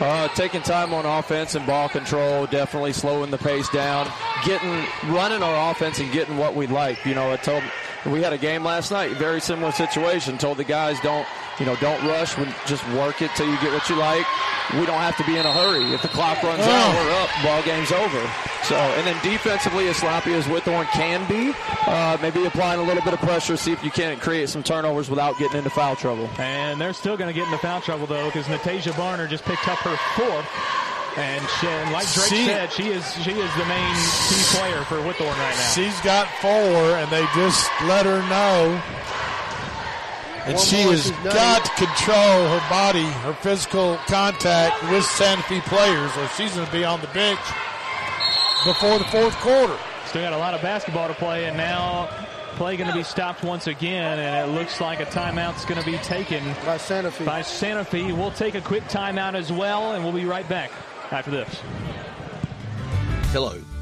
Uh, taking time on offense and ball control, definitely slowing the pace down, getting running our offense and getting what we like. You know, I told we had a game last night, very similar situation. Told the guys don't, you know, don't rush. Just work it till you get what you like. We don't have to be in a hurry. If the clock runs oh. out, we're up. Ball game's over. So, and then defensively, as sloppy as Whitthorne can be, uh, maybe applying a little bit of pressure, see if you can't create some turnovers without getting into foul trouble. And they're still going to get into foul trouble though, because Natasia Barner just picked up her fourth. And, she, and, like Drake she, said, she is she is the main key player for Whitthorne right now. She's got four, and they just let her know. And One she has got to control her body, her physical contact with Santa Fe players, or she's going to be on the bench before the fourth quarter. Still got a lot of basketball to play, and now play going to be stopped once again, and it looks like a timeout's going to be taken by Santa Fe. By Santa Fe. We'll take a quick timeout as well, and we'll be right back after this. Hello.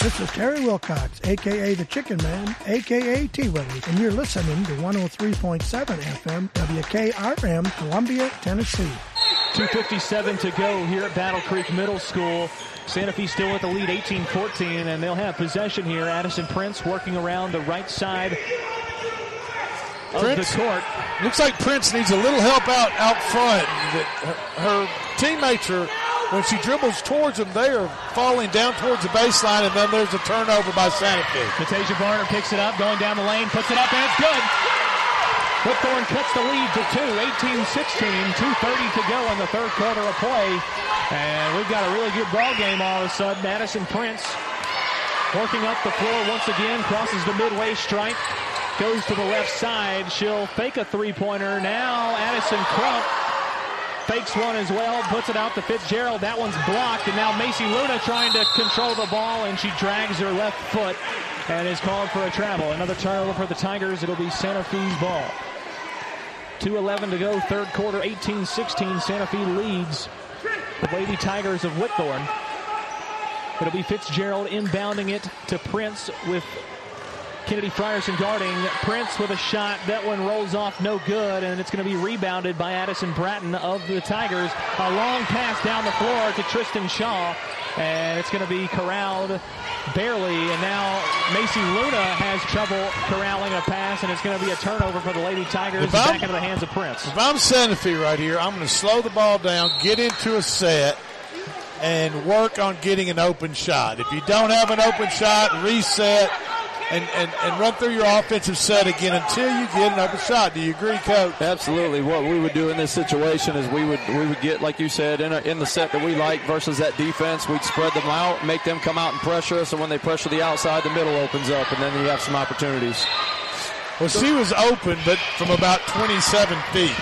This is Terry Wilcox, aka the Chicken Man, aka T Willie, and you're listening to 103.7 FM WKRM, Columbia, Tennessee. 2.57 to go here at Battle Creek Middle School. Santa Fe still with the lead 18-14, and they'll have possession here. Addison Prince working around the right side of Prince, the court. Looks like Prince needs a little help out out front. Her, her teammates are when she dribbles towards them, they are falling down towards the baseline, and then there's a turnover by Santa Fe. Natasia Barner picks it up, going down the lane, puts it up, and it's good. Whitthorne cuts the lead to two, 18-16, 2.30 to go in the third quarter of play. And we've got a really good ball game all of a sudden. Madison Prince working up the floor once again, crosses the midway stripe, goes to the left side. She'll fake a three-pointer. Now Addison Crump fakes one as well, puts it out to Fitzgerald. That one's blocked, and now Macy Luna trying to control the ball, and she drags her left foot and is called for a travel. Another turnover for the Tigers. It'll be Santa Fe's ball. 2.11 to go, third quarter, 18-16. Santa Fe leads the Lady Tigers of Whitthorne. It'll be Fitzgerald inbounding it to Prince with Kennedy Frierson guarding Prince with a shot. That one rolls off no good, and it's going to be rebounded by Addison Bratton of the Tigers. A long pass down the floor to Tristan Shaw, and it's going to be corralled barely. And now Macy Luna has trouble corralling a pass, and it's going to be a turnover for the Lady Tigers back into the hands of Prince. If I'm Santa Fe right here, I'm going to slow the ball down, get into a set, and work on getting an open shot. If you don't have an open shot, reset and, and, and run through your offensive set again until you get an open shot. Do you agree, Coach? Absolutely. What we would do in this situation is we would we would get, like you said, in, a, in the set that we like versus that defense. We'd spread them out, make them come out and pressure us, and when they pressure the outside, the middle opens up, and then you have some opportunities. Well, she was open, but from about 27 feet.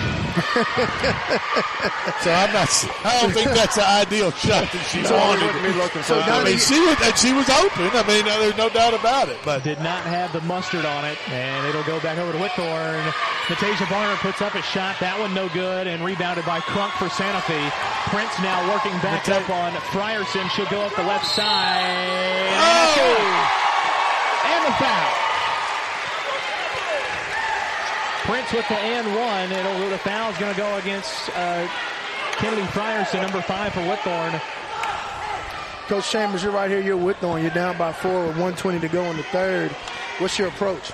so I'm not. I don't think that's the ideal shot that she no, wanted. Be looking for. So I mean, she was, she was open. I mean, there's no doubt about it. But did not have the mustard on it, and it'll go back over to Whitthorne. Natasia Barner puts up a shot. That one no good, and rebounded by Crunk for Santa Fe. Prince now working back Nat- up on Frierson. She'll go up the left side. Oh! And the foul. Prince with the and one. It'll the foul is going to go against uh, Kennedy Frierson, number five for Whitthorne. Coach Chambers, you're right here. You're Whitthorne. You're down by four with 120 to go in the third. What's your approach?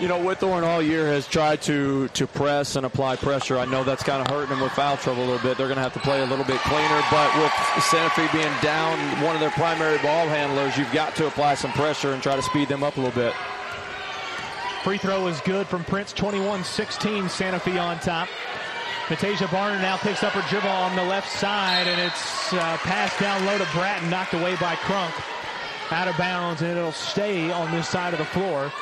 You know, Whitthorne all year has tried to to press and apply pressure. I know that's kind of hurting them with foul trouble a little bit. They're going to have to play a little bit cleaner. But with Santa Fe being down one of their primary ball handlers, you've got to apply some pressure and try to speed them up a little bit. Free throw is good from Prince, 21-16, Santa Fe on top. Natasia Barner now picks up her dribble on the left side, and it's uh, passed down low to Bratton, knocked away by Crunk. Out of bounds, and it'll stay on this side of the floor.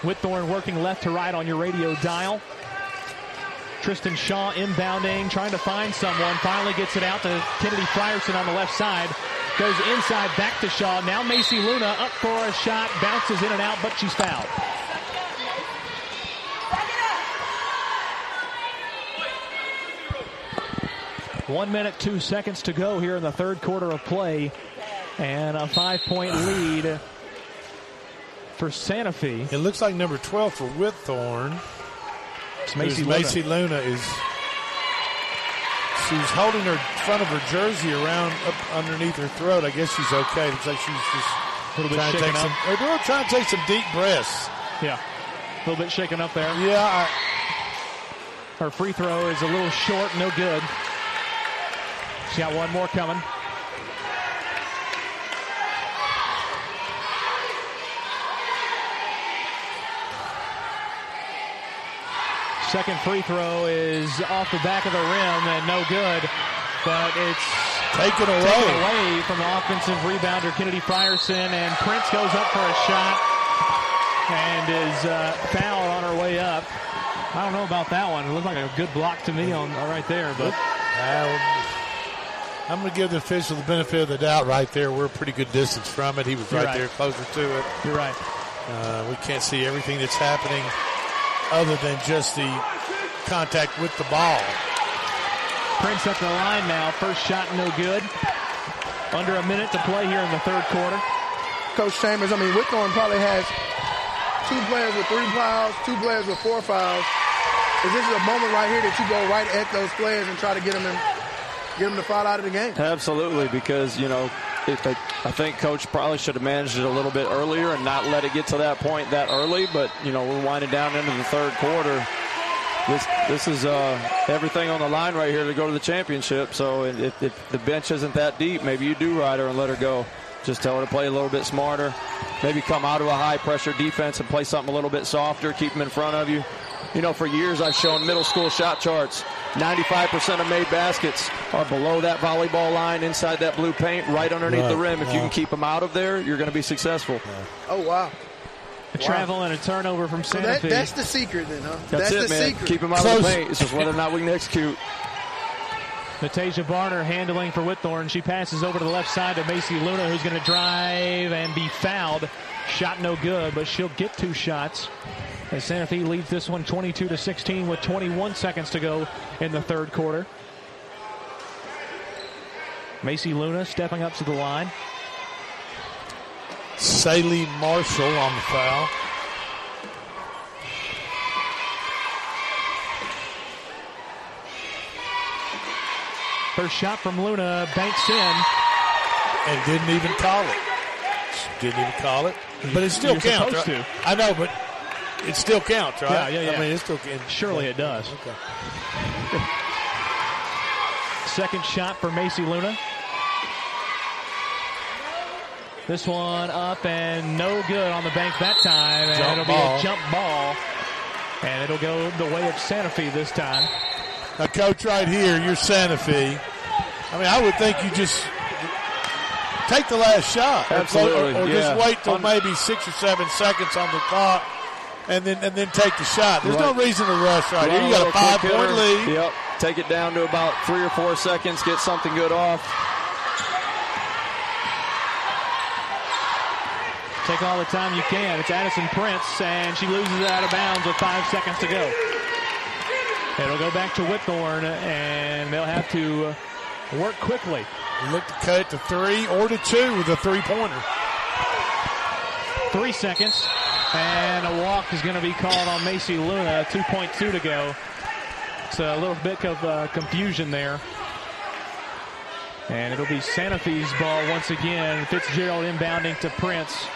Whitthorne working left to right on your radio dial. Tristan Shaw inbounding, trying to find someone. Finally gets it out to Kennedy Frierson on the left side. Goes inside, back to Shaw. Now Macy Luna up for a shot, bounces in and out, but she's fouled. One minute, two seconds to go here in the third quarter of play. And a five point lead for Santa Fe. It looks like number 12 for Whitthorne. It's Macy Luna. Macy Luna is. She's holding her front of her jersey around up underneath her throat. I guess she's okay. Looks like she's just A little bit trying to shaken take up. some. They're trying to take some deep breaths. Yeah. A little bit shaken up there. Yeah. I, Her free throw is a little short, no good. She got one more coming. Second free throw is off the back of the rim and no good, but it's taken away. taken away from the offensive rebounder Kennedy Frierson, and Prince goes up for a shot and is uh, fouled on her way up. I don't know about that one. It looked like a good block to me on right there, but I'm going to give the official the benefit of the doubt right there. We're a pretty good distance from it. He was right, right. there, closer to it. You're right. Uh, we can't see everything that's happening other than just the contact with the ball. Prince up the line now. First shot, no good. Under a minute to play here in the third quarter. Coach Chambers, I mean, Whitthorne probably has two players with three fouls, two players with four fouls. Is this a moment right here that you go right at those players and try to get them in, get them to foul out of the game? Absolutely, because you know, they, I think coach probably should have managed it a little bit earlier and not let it get to that point that early. But you know, we're winding down into the third quarter. This this is uh, everything on the line right here to go to the championship. So if, if the bench isn't that deep, maybe you do ride her and let her go. Just tell her to play a little bit smarter. Maybe come out of a high pressure defense and play something a little bit softer. Keep them in front of you. You know, for years I've shown middle school shot charts. 95% of made baskets are below that volleyball line, inside that blue paint, right underneath Right, the rim. If you can keep them out of there, you're going to be successful. Oh, wow. A travel and a turnover from So that, Fe. that's the secret then, huh? That's, it, the man. secret. Keep them out of the paint. It's just whether or not we can execute. Natasia Barner handling for Whitthorne. She passes over to the left side to Macy Luna, who's going to drive and be fouled. Shot no good, but she'll get two shots. As Santa Fe leads this one 22 to 16 with 21 seconds to go in the third quarter. Macy Luna stepping up to the line. Saley Marshall on the foul. First shot from Luna banks in. And didn't even call it. Didn't even call it. But it still You're counts. right? I know, but it still counts, right? Yeah, yeah, yeah. I mean, it still can. Surely it does. Okay. Second shot for Macy Luna. This one up and no good on the bank that time. And Jump it'll ball. be a jump ball. And it'll go the way of Santa Fe this time. Now, coach, right here, you're Santa Fe. I mean, I would think you just take the last shot, Or- Absolutely, or, or yeah. just wait till Un- maybe six or seven seconds on the clock, and then and then take the shot. There's no reason to rush right here. You got a five point lead. Yep. Take it down to about three or four seconds. Get something good off. Take all the time you can. It's Addison Prince, and she loses it out of bounds with five seconds to go. It'll go back to Whitthorne, and they'll have to uh, work quickly. Look to cut it to three or to two with a three pointer. Three seconds, and a walk is going to be called on Macy Luna. 2.2 to go. It's a little bit of uh, confusion there. And it'll be Santa Fe's ball once again. Fitzgerald inbounding to Prince.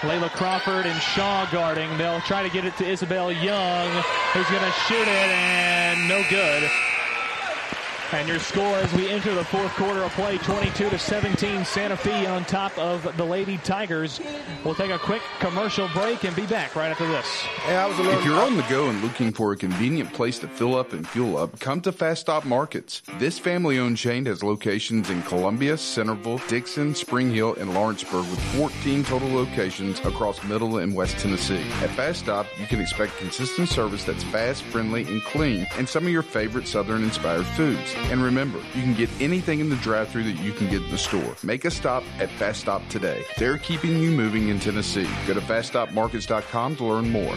Layla Crawford and Shaw guarding. They'll try to get it to Isabel Young, who's going to shoot it, and no good. And your score as we enter the fourth quarter of play, 22 to 17, Santa Fe on top of the Lady Tigers. We'll take a quick commercial break and be back right after this. If you're on the go and looking for a convenient place to fill up and fuel up, come to Fast Stop Markets. This family-owned chain has locations in Columbia, Centerville, Dixon, Spring Hill, and Lawrenceburg with 14 total locations across Middle and West Tennessee. At Fast Stop, you can expect consistent service that's fast, friendly, and clean, and some of your favorite Southern-inspired foods. And remember, you can get anything in the drive-thru that you can get in the store. Make a stop at Fast Stop today. They're keeping you moving in Tennessee. Go to faststopmarkets.com to learn more.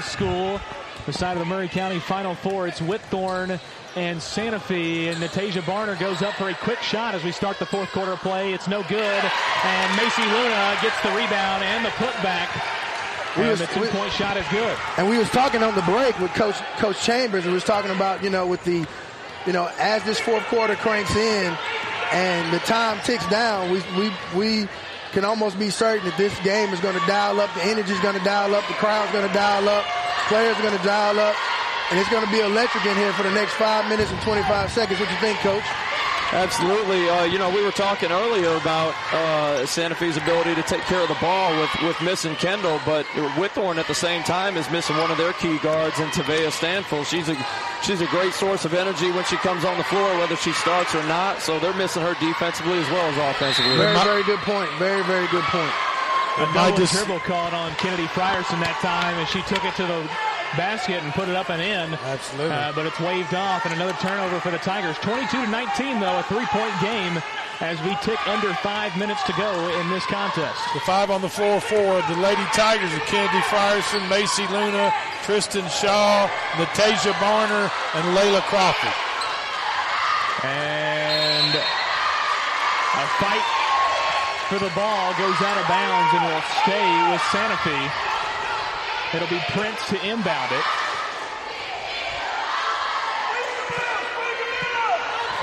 School, the side of the Maury County Final Four. It's Whitthorne and Santa Fe. And Natasia Barner goes up for a quick shot as we start the fourth quarter play. It's no good. And Macy Luna gets the rebound and the putback. We and was- the two-point shot is good. And we was talking on the break with Coach Coach Chambers. We was talking about you know with the, you know, as this fourth quarter cranks in, and the time ticks down, we we we can almost be certain that this game is going to dial up. The energy is going to dial up. The crowd's going to dial up. Players are going to dial up, and it's going to be electric in here for the next five minutes and 25 seconds. What you think, Coach? Absolutely. Uh, you know, we were talking earlier about uh, Santa Fe's ability to take care of the ball with, with missing Kendall, but Whitthorne at the same time is missing one of their key guards in Tavea Stanfield. She's a she's a great source of energy when she comes on the floor, whether she starts or not. So they're missing her defensively as well as offensively. Very, very good point. Very, very good point. A might no just- dribble called on Kennedy Frierson that time, and she took it to the basket and put it up and in. Absolutely. Uh, but it's waved off, and another turnover for the Tigers. 22 to 19, though, a three-point game as we tick under five minutes to go in this contest. The five on the floor for the Lady Tigers are Kennedy Frierson, Macy Luna, Tristan Shaw, Natasia Barner, and Layla Crawford. And a fight for the ball goes out of bounds and will stay with Santa Fe. It'll be Prince to inbound it.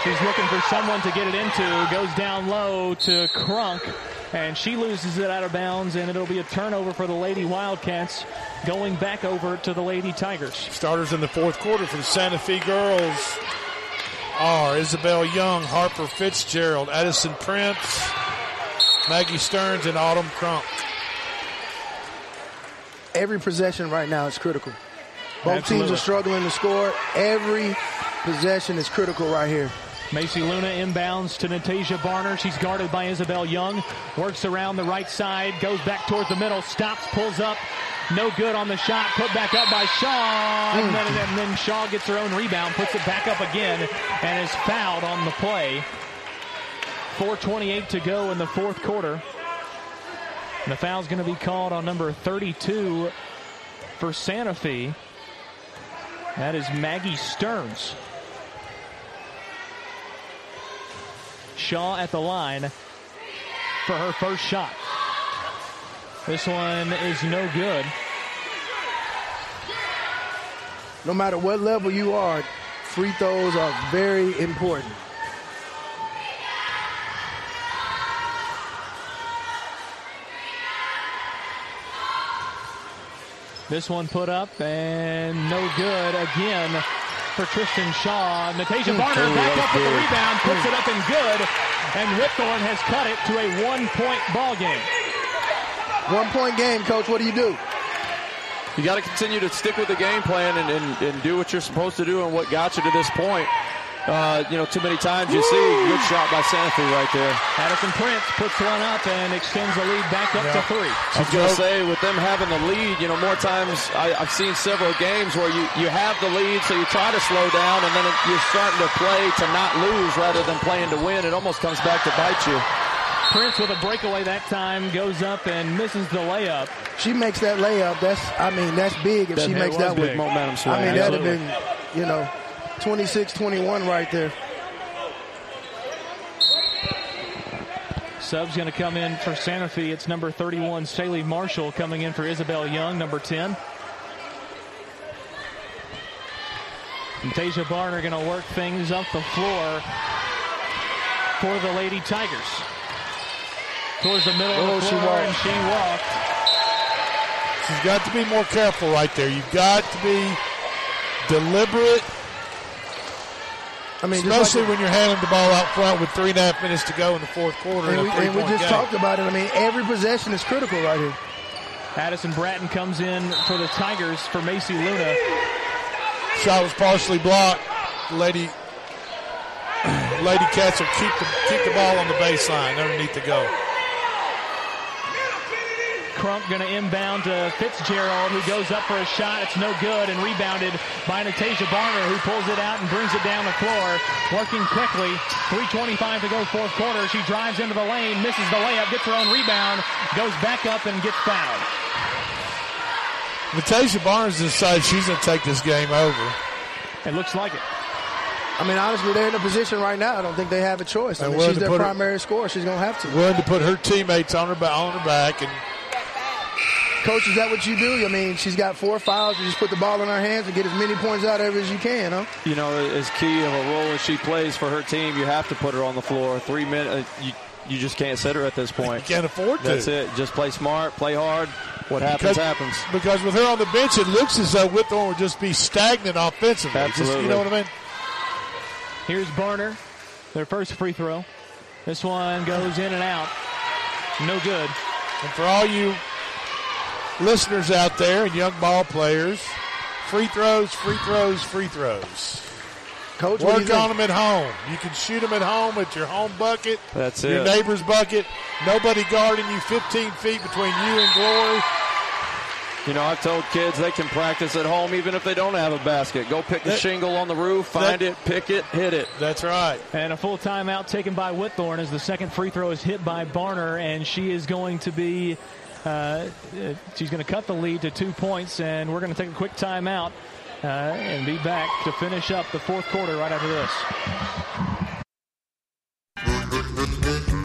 She's looking for someone to get it into. Goes down low to Crunk. And she loses it out of bounds, and it'll be a turnover for the Lady Wildcats going back over to the Lady Tigers. Starters in the fourth quarter for the Santa Fe girls are Isabel Young, Harper Fitzgerald, Addison Prince, Maggie Stearns, and Autumn Crump. Every possession right now is critical. Both teams are struggling to score. Every possession is critical right here. Macy Luna inbounds to Natasia Barner. She's guarded by Isabel Young. Works around the right side, goes back towards the middle, stops, pulls up. No good on the shot. Put back up by Shaw. Mm. And then, and then Shaw gets her own rebound, puts it back up again, and is fouled on the play. 4.28 to go in the fourth quarter. And the foul's going to be called on number 32 for Santa Fe. That is Maggie Stearns. Shaw at the line for her first shot. This one is no good. No matter what level you are, free throws are very important. This one put up and no good again for Tristan Shaw. Natasia Hmm. Barner Oh, back that's up with the rebound, puts it up and good. And Whitthorne has cut it to a one-point ball game. One point game, coach. What do you do? You got to continue to stick with the game plan and, and, and do what you're supposed to do and what got you to this point. Uh, you know, too many times you see good shot by Santa right there. Addison Prince puts one up and extends the lead back up to three. I was going to say, with them having the lead, you know, more times I, I've seen several games where you, you have the lead, so you try to slow down, and then it, you're starting to play to not lose rather than playing to win. It almost comes back to bite you. Prince with a breakaway that time goes up and misses the layup. She makes that layup. That's, I mean, that's big if That- she that makes was that big one. momentum swing, I mean, that'd have been, you know, 26-21 right there. Sub's going to come in for Santa Fe. It's number 31, Staley Marshall, coming in for Isabel Young, number 10. And Tasia Barner going to work things up the floor for the Lady Tigers. Towards the middle Oh, of the she floor, walked. and she walked. She's got to be more careful right there. You've got to be deliberate. I mean, especially like- when you're handling the ball out front with three and a half minutes to go in the fourth quarter. And in we, and we just game. talked about it. I mean, every possession is critical right here. Addison Bratton comes in for the Tigers for Macy Luna. Shot was partially blocked. Lady Lady Cats will keep the keep the ball on the baseline underneath the goal. Crump going to inbound to Fitzgerald, who goes up for a shot. It's no good, and rebounded by Natasia Barner, who pulls it out and brings it down the floor. Working quickly. 3.25 to go, fourth quarter. She drives into the lane, misses the layup, gets her own rebound, goes back up and gets fouled. Natasia Barner decides she's going to take this game over. It looks like it. I mean, honestly, they're in a position right now. I don't think they have a choice. I mean, she's their put her- primary scorer. She's going to have to. Willing to put her teammates on her back, on her back, and Coach, is that what you do? I mean, she's got four fouls. You just put the ball in her hands and get as many points out of it as you can, huh? You know, as key of a role as she plays for her team, you have to put her on the floor. Three minutes, uh, you, you just can't sit her at this point. You can't afford to. That's it. Just play smart, play hard. What happens, because, happens. Because with her on the bench, it looks as though Whitthorne would just be stagnant offensively. Just- Absolutely. you know what I mean? Here's Barner, their first free throw. This one goes in and out. No good. And for all you listeners out there and young ball players, free throws, free throws, free throws. Coach, work on think? them at home. You can shoot them at home at your home bucket. That's your it. neighbor's bucket. Nobody guarding you 15 feet between you and glory. You know, I've told kids they can practice at home even if they don't have a basket. Go pick the That- shingle on the roof, find it, pick it, hit it. That's right. And a full timeout taken by Whitthorne as the second free throw is hit by Barner, and she is going to be, uh, uh, she's going to cut the lead to two points, and we're going to take a quick timeout uh, and be back to finish up the fourth quarter right after this.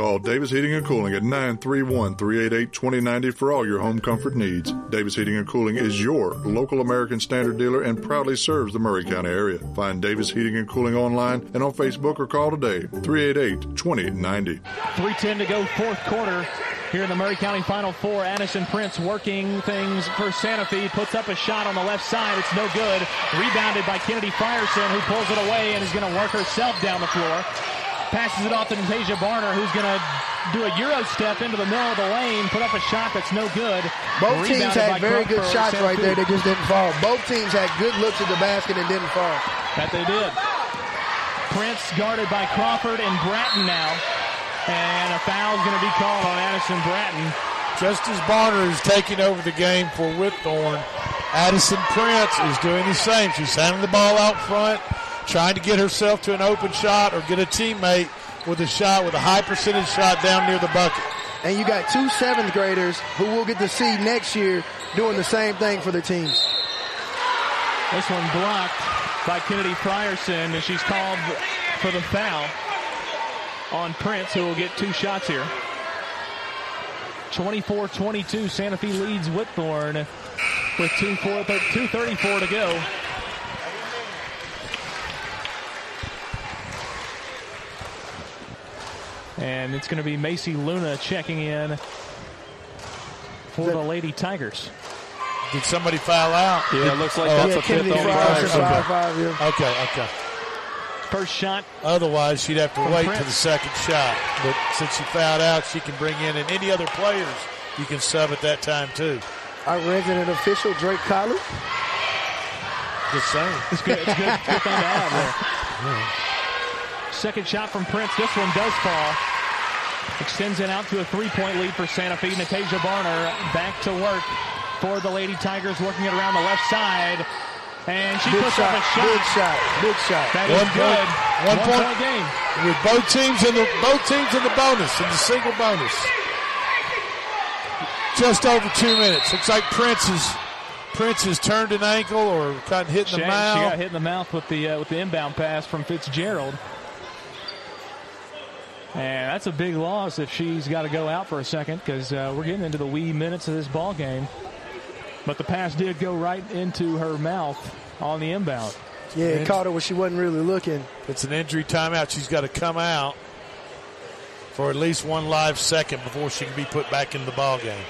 Call Davis Heating and Cooling at 931 388 2090 for all your home comfort needs. Davis Heating and Cooling is your local American Standard dealer and proudly serves the Maury County area. Find Davis Heating and Cooling online and on Facebook or call today 388 2090. 3.10 to go, fourth quarter. Here in the Maury County Final Four, Addison Prince working things for Santa Fe. Puts up a shot on the left side. It's no good. Rebounded by Kennedy Frierson, who pulls it away and is going to work herself down the floor. Passes it off to Natasia Barner, who's going to do a Euro step into the middle of the lane, put up a shot that's no good. Both teams had very Crump good shots Santa right Fe. there. They just didn't fall. Both teams had good looks at the basket and didn't fall. That they did. Prince guarded by Crawford and Bratton now. And a foul's going to be called on Addison Bratton. Just as Barner is taking over the game for Whitthorne, Addison Prince is doing the same. She's handing the ball out front, trying to get herself to an open shot or get a teammate with a shot with a high percentage shot down near the bucket. And you got two seventh graders who we'll get to see next year doing the same thing for their teams. This one blocked by Kennedy Frierson, and she's called for the foul on Prince, who will get two shots here. 24-22, Santa Fe leads Whitthorne with 2.34 to go. And it's going to be Macy Luna checking in for the Lady Tigers. Did somebody foul out? Yeah, it looks like Oh, that's yeah, a fifth on Frierson, Frierson. okay. Five, yeah. Okay, okay. First shot. Otherwise, she'd have to wait Prince. to the second shot. But since she fouled out, she can bring in, and any other players you can sub at that time too. Our resident official, Drake Colley. Just saying. It's good. It's good, it's good thing to have there. Second shot from Prince. This one does fall. Extends it out to a three-point lead for Santa Fe. Natasia Barner back to work for the Lady Tigers, working it around the left side. And she Big puts shot, up a shot. big shot, big shot. That is One good. point- one point. point game. With both teams in the both teams in the bonus in the single bonus. Just over two minutes. Looks like Prince is Prince has turned an ankle or got hit in She, the she mouth. got hit in the mouth with the uh, with the inbound pass from Fitzgerald. And that's a big loss if she's got to go out for a second because uh, we're getting into the wee minutes of this ball game. But the pass did go right into her mouth on the inbound. Yeah, it caught her when she wasn't really looking. It's an injury timeout. She's got to come out for at least one live second before she can be put back in the ball game.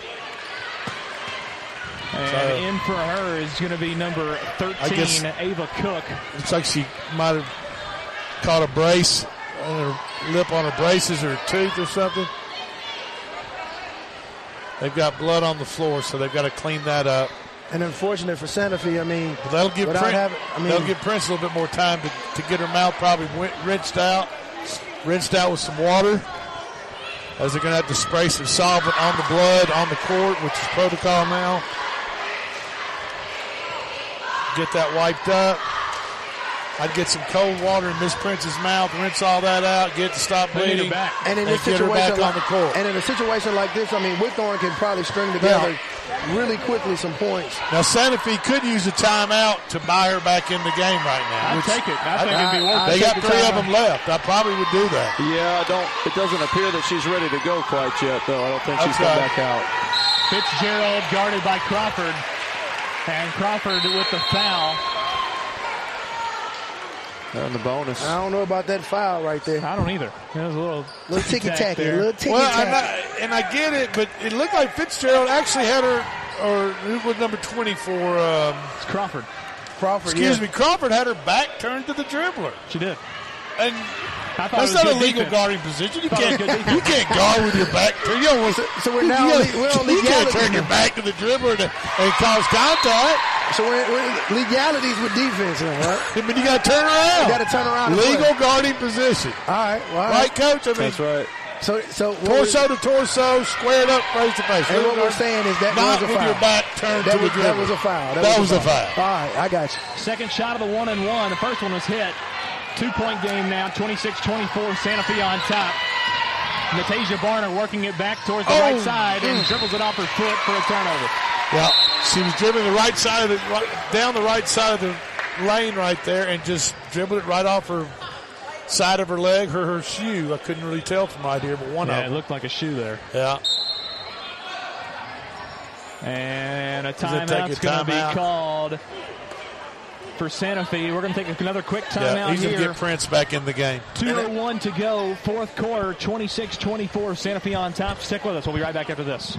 And So- in for her is going to be number 13, I guess- Ava Cook. Looks like she might have caught a brace on her lip on her braces or her tooth or something. They've got blood on the floor, so they've got to clean that up. And unfortunate for Santa Fe, I mean, But that'll give Prince, having, I mean, that'll give Prince a little bit more time to, to get her mouth probably rinsed out, rinsed out with some water. As they're going to have to spray some solvent on the blood on the court, which is protocol now. Get that wiped up. I'd get some cold water in Miss Prince's mouth, rinse all that out, get it to stop They need her bleeding, back. and in this get her situation, back like, on the court. and in a situation like this, I mean, Whitthorne can probably string together really quickly some points. Now Santa Fe could use a timeout to buy her back in the game right now. I'd which take it. I think it'd be worth They it. got the three of timeout. them left. I probably would do that. Yeah, I don't. It doesn't appear that she's ready to go quite yet, though. I don't think she's Okay. come back out. Fitzgerald guarded by Crawford. And Crawford with the foul. And the bonus. I don't know about that foul right there. I don't either. It was a little, Little ticky tacky, there. little ticky Well, tacky. not, and I get it, but it looked like Fitzgerald actually had her, or who was number 24? Um, It's Crawford. Crawford, excuse yeah. me, Crawford had her back turned to the dribbler. She did. And I thought that's it was not a legal defense. guarding position. You Thought it was can't, you can't guard with your back turned. You don't So, so we're now you, le- we're on you can't turn your back to the dribbler and, and cause contact. So we're, we're legalities with defense now, right? But you got to turn around. You got to turn around. Legal guarding position. All right, well, all Right, coach? I mean, That's right. So, so torso to torso, squared up, face to face. And what we're saying is that not was a with foul. your back turned that to was, the that was a foul. That, was a foul. All right, I got you. Second shot of the one and one. The first one was hit. Two point game now, 26 24. Santa Fe on top. Natasia Barner working it back towards the Oh, right side and mm. dribbles it off her foot for a turnover. Yeah, she was dribbling the right side of the right, down the right side of the lane right there, and just dribbled it right off her side of her leg, her her shoe. I couldn't really tell from right here, but one Yeah, of it looked like a shoe there. Yeah, And a timeout's going to be called for Santa Fe. We're going to take another quick timeout yeah. He's here. gonna get Prince back in the game. 201 to go, fourth quarter, 26-24, Santa Fe on top. Stick with us. We'll be right back after this.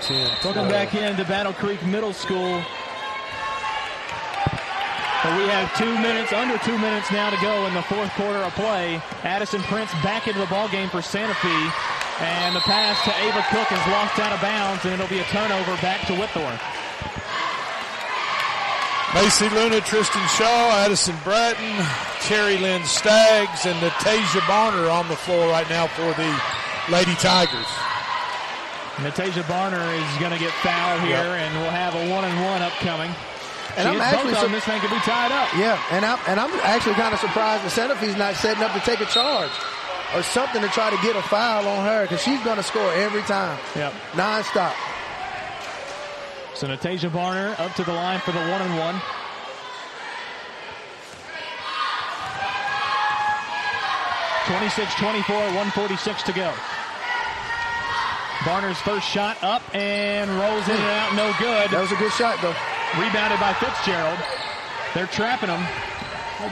615-551-9224. Welcome back into Battle Creek Middle School. But we have two minutes, under two minutes now to go in the fourth quarter of play. Addison Prince back into the ball game for Santa Fe. And the pass to Ava Cook is lost out of bounds, and it'll be a turnover back to Whitthorne. Macy Luna, Tristan Shaw, Addison Bratton, Cherry Lynn Staggs, and Natasia Barner on the floor right now for the Lady Tigers. Natasia Barner is going to get fouled here, Yep. and we'll have a one and one upcoming. And She I'm actually both. This thing could be tied up. Yeah, and I'm and I'm actually kind of surprised Santa Fe's not setting up to take a charge or something to try to get a foul on her because she's going to score every time. Yep. Nonstop. So Natasia Barner up to the line for the one and one. Twenty-six, 24, 146 to go. Barner's first shot up and rolls in and out, no good. That was a good shot, though. Rebounded by Fitzgerald. They're trapping him.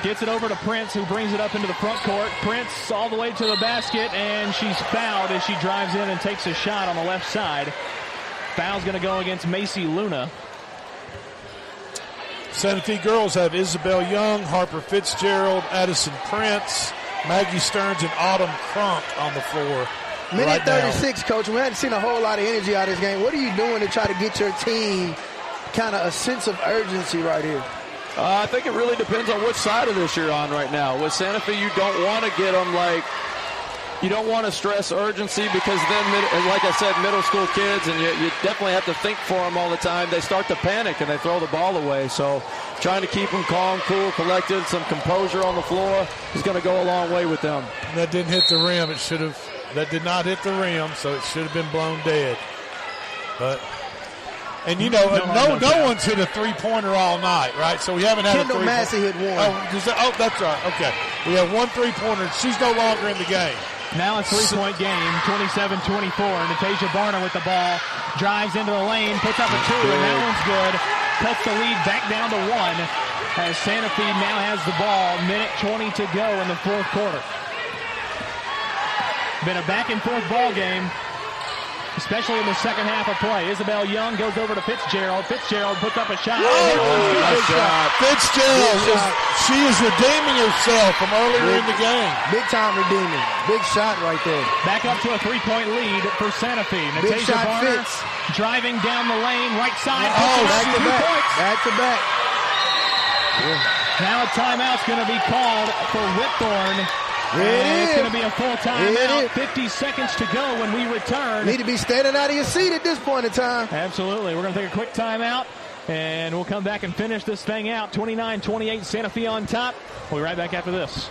Gets it over to Prince, who brings it up into the front court. Prince all the way to the basket, and she's fouled as she drives in and takes a shot on the left side. Foul's going to go against Macy Luna. Santa Fe girls have Isabel Young, Harper Fitzgerald, Addison Prince, Maggie Stearns, and Autumn Crunk on the floor. Minute right now. 36, coach. We hadn't seen a whole lot of energy out of this game. What are you doing to try to get your team kind of a sense of urgency right here? Uh, I think it really depends on which side of this you're on right now. With Santa Fe, you don't want to get them like you don't want to stress urgency because then, like I said, middle school kids, and you, you definitely have to think for them all the time. They start to panic and they throw the ball away. So, trying to keep them calm, cool, collected, some composure on the floor is going to go a long way with them. That didn't hit the rim. It should have. That did not hit the rim, so it should have been blown dead. But and you know, No no no, no one's hit a three pointer all night, right? So we haven't had Kendall a three. Massey hit one. Oh, that- oh, that's right. Okay, we have one three pointer. She's no longer in the game. Now a three-point game, 27-24. Natasia Barner with the ball, drives into the lane, puts up a two, and that one's good. Cuts the lead back down to one as Santa Fe now has the ball. Minute 20 to go in the fourth quarter. Been a back-and-forth ball game, especially in the second half of play. Isabel Young goes over to Fitzgerald. Fitzgerald puts up a shot. Oh, nice shot. Fitzgerald is shot. she is redeeming herself from earlier in the game. Big time redeeming. Big shot right there. Back up to a three-point lead for Santa Fe. Big Natasia shot Barner fits. driving down the lane, right side. Oh, puts it back to two back. points. Back to back. Now a timeout's going to be called for Whitthorne. It and it's going to be a full timeout. 50 seconds to go when we return. Need to be standing out of your seat at this point in time. Absolutely. We're going to take a quick timeout, and we'll come back and finish this thing out. 29-28, Santa Fe on top. We'll be right back after this.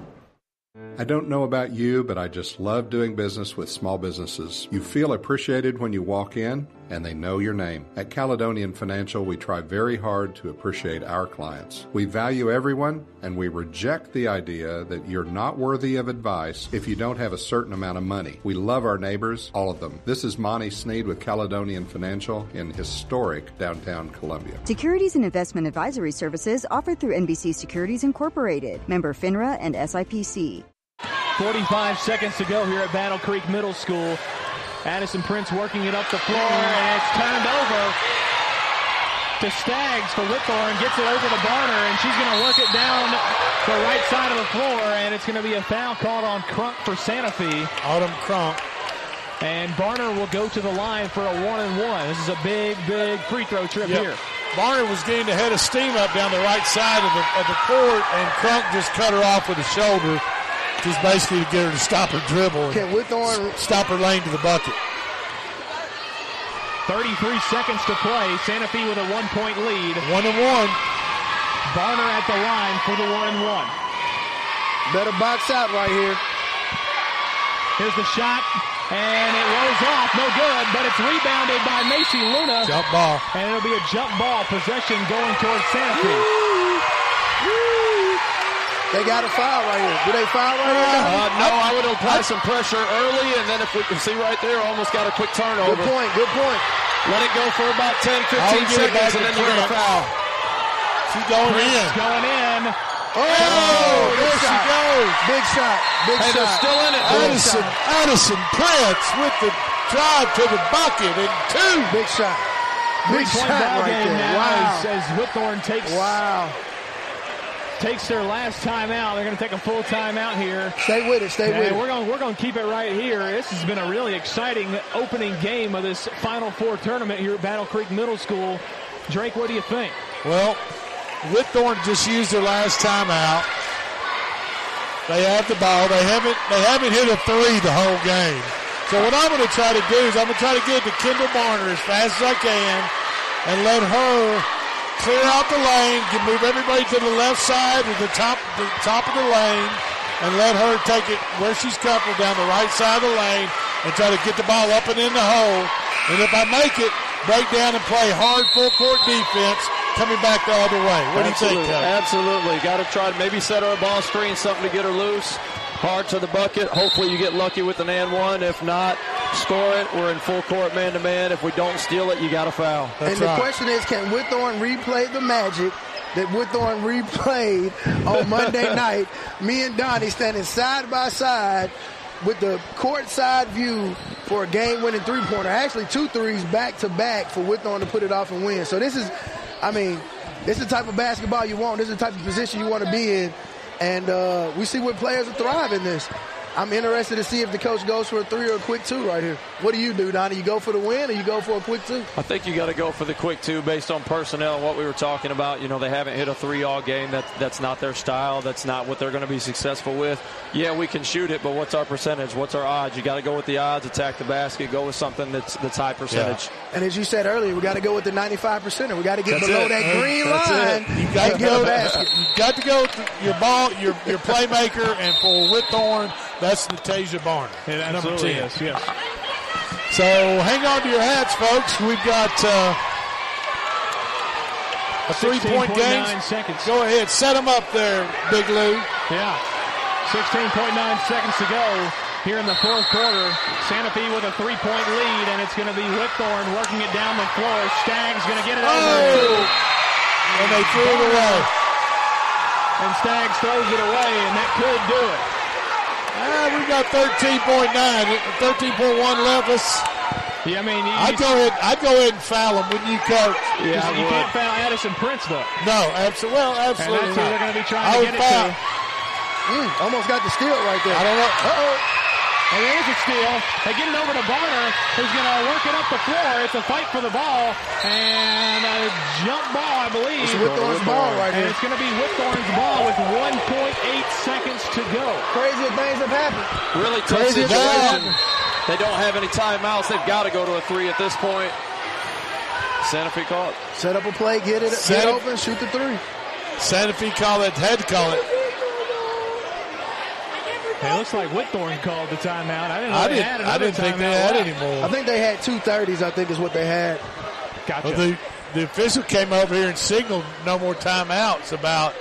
I don't know about you, but I just love doing business with small businesses. You feel appreciated when you walk in, and they know your name. At Caledonian Financial, we try very hard to appreciate our clients. We value everyone, and we reject the idea that you're not worthy of advice if you don't have a certain amount of money. We love our neighbors, all of them. This is Monty Sneed with Caledonian Financial in historic downtown Columbia. Securities and investment advisory services offered through NBC Securities Incorporated, member FINRA and SIPC. 45 seconds to go here at Battle Creek Middle School. Addison Prince working it up the floor, and it's turned over to Staggs for Whitthorne. Gets it over to Barner, and she's going to work it down the right side of the floor, and it's going to be a foul called on Crunk for Santa Fe. Autumn Crunk. And Barner will go to the line for a one and one. This is a big, big free throw trip Yep. here. Barner was getting the head of steam up down the right side of the, of the court, and Crunk just cut her off with his shoulder, just basically to get her to stop her dribble. and Can Whitthorne stop her lane to the bucket. 33 seconds to play. Santa Fe with a one point lead. One and one. Barner at the line for the one and one. Better box out right here. Here's the shot, and it rolls off. No good, but it's rebounded by Macy Luna. Jump ball. And it'll be a jump ball possession going towards Santa Fe. They got a foul right here. Do they foul right here? Uh, no, I would apply some pressure early, and then if we can see right there, almost got a quick turnover. Good point. Good point. Let it go for about 10, 15 I'll get it back seconds, and then you're going to foul. She's going Prince in. going in. Oh, there she goes. Big shot. Big Hey, shot. they're still in it. Big Addison, shot. Addison Prince with the drive to the bucket and two. Big shot. Big Three-point shot right there. now Wow. as, as Whitthorne takes Wow. Takes their last timeout. They're going to take a full timeout here. Stay with it. Stay And with it. we're going we're going to keep it right here. This has been a really exciting opening game of this Final Four tournament here at Battle Creek Middle School. Drake, what do you think? Well, Whitthorne just used their last timeout. They have the ball. They haven't they haven't hit a three the whole game. So what I'm going to try to do is I'm going to try to get to Kendall Barner as fast as I can and let her clear out the lane, get, move everybody to the left side or the top the top of the lane, and let her take it where she's comfortable down the right side of the lane and try to get the ball up and in the hole. And if I make it, break down and play hard full court defense coming back the other way. What do you think, Absolutely. Coach? Absolutely. Got to try to maybe set her a ball screen, something to get her loose. Hard to the bucket. Hopefully you get lucky with an and one. If not, score it. We're in full court man to man. If we don't steal it, you got to foul. and the question is, can Whitthorne replay the magic that Whitthorne replayed on Monday night? Me and Donnie standing side by side with the court side view for a game-winning three-pointer. Actually, two threes back to back for Whitthorne to put it off and win. So this is, I mean, this is the type of basketball you want. This is the type of position you want to be in. And uh, we see what players thrive in this. I'm interested to see if the coach goes for a three or a quick two right here. What do you do, Donnie? You go for the win or you go for a quick two? I think you got to go for the quick two based on personnel and what we were talking about. You know, they haven't hit a three all game. That that's not their style. That's not what they're going to be successful with. Yeah, we can shoot it, but what's our percentage? What's our odds? You got to go with the odds, attack the basket, go with something that's that's high percentage. And as you said earlier, we got to go with the 95 percent. We got to get That's below it. that green That's line. it. You got to get go. basket. You got to go with your ball, your your playmaker, and for Whitthorne, that's Natasia Barner, It number absolutely ten. is, yes. So hang on to your hats, folks. We've got uh, a three-point game. seconds. Go ahead, set them up there, Big Lou. Yeah. 16.9 seconds to go here in the fourth quarter. Santa Fe with a three-point lead, and it's going to be Whitthorne working it down the floor. Staggs going to get it over. Oh! And they threw it away. And Staggs throws it away, and that could do it. Ah, we got 13.9, 13.1 left. Let's, Yeah, I mean, I'd go ahead. I'd go ahead and foul them when you coach. Yeah, you, you can't foul Addison Prince though. No, absolutely. Well, absolutely. And that's who they're going to be trying I to would get it foul. to. Mm, almost got the steal right there. I don't know. Uh-oh. And there's a steal. They get it over to Barner, who's going to work it up the floor. It's a fight for the ball. And a jump ball, I believe. It's Whitthorne's ball right And here. it's going to be Whitthorne's ball with 1.8 seconds to go. Crazy things have happened. Really tough Crazy situation. down. They don't have any timeouts. They've got to go to a three at this point. Santa Fe caught. Set up a play, get it, Set get up- open, shoot the three. Santa Fe call it. head call it. It looks like Whitthorne called the timeout. I didn't know I they didn't. had I didn't think they timeout had left. any. I think they had two thirties. I think is what they had. Gotcha. Well, the, the official came over here and signaled no more timeouts about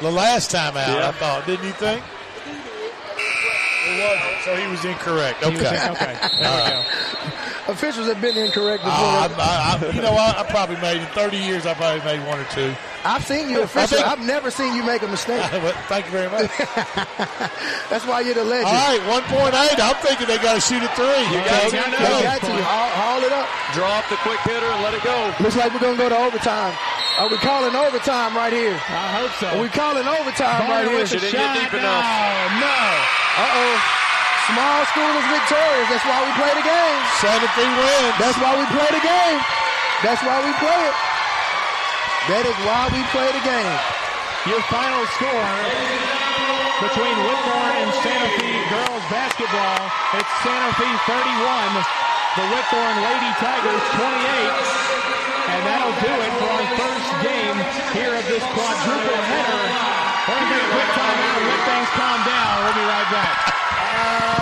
the last timeout. Yeah. I thought, didn't you think? It wasn't, so he was incorrect. Okay. was in- okay. There All we go. Officials have been incorrect before. Oh, I, I, I, you know, I, I probably made in 30 years. I probably made one or two. I've seen you official. think- I've never seen you make a mistake. Well, Thank you very much. That's why you're the legend. All right, 1.8. I'm thinking they got to shoot a three. You got to. You Go. got to haul, haul it up. Draw up the quick hitter and let it go. Looks like we're gonna go to overtime. Are we calling overtime right here? I hope so. Are we calling overtime right Barner here? with the She didn't get shot. deep no, enough. no. Uh oh. Small school is victorious. That's why we play the game. Santa Fe wins. That's why we play the game. That's why we play it. That is why we play the game. Your final score between Whitthorne and Santa Fe girls basketball, it's Santa Fe 31, the Whitthorne Lady Tigers 28. And that'll do it for our first game here of this quadruple header. Going a quick time out, let things calm down. We'll be right back.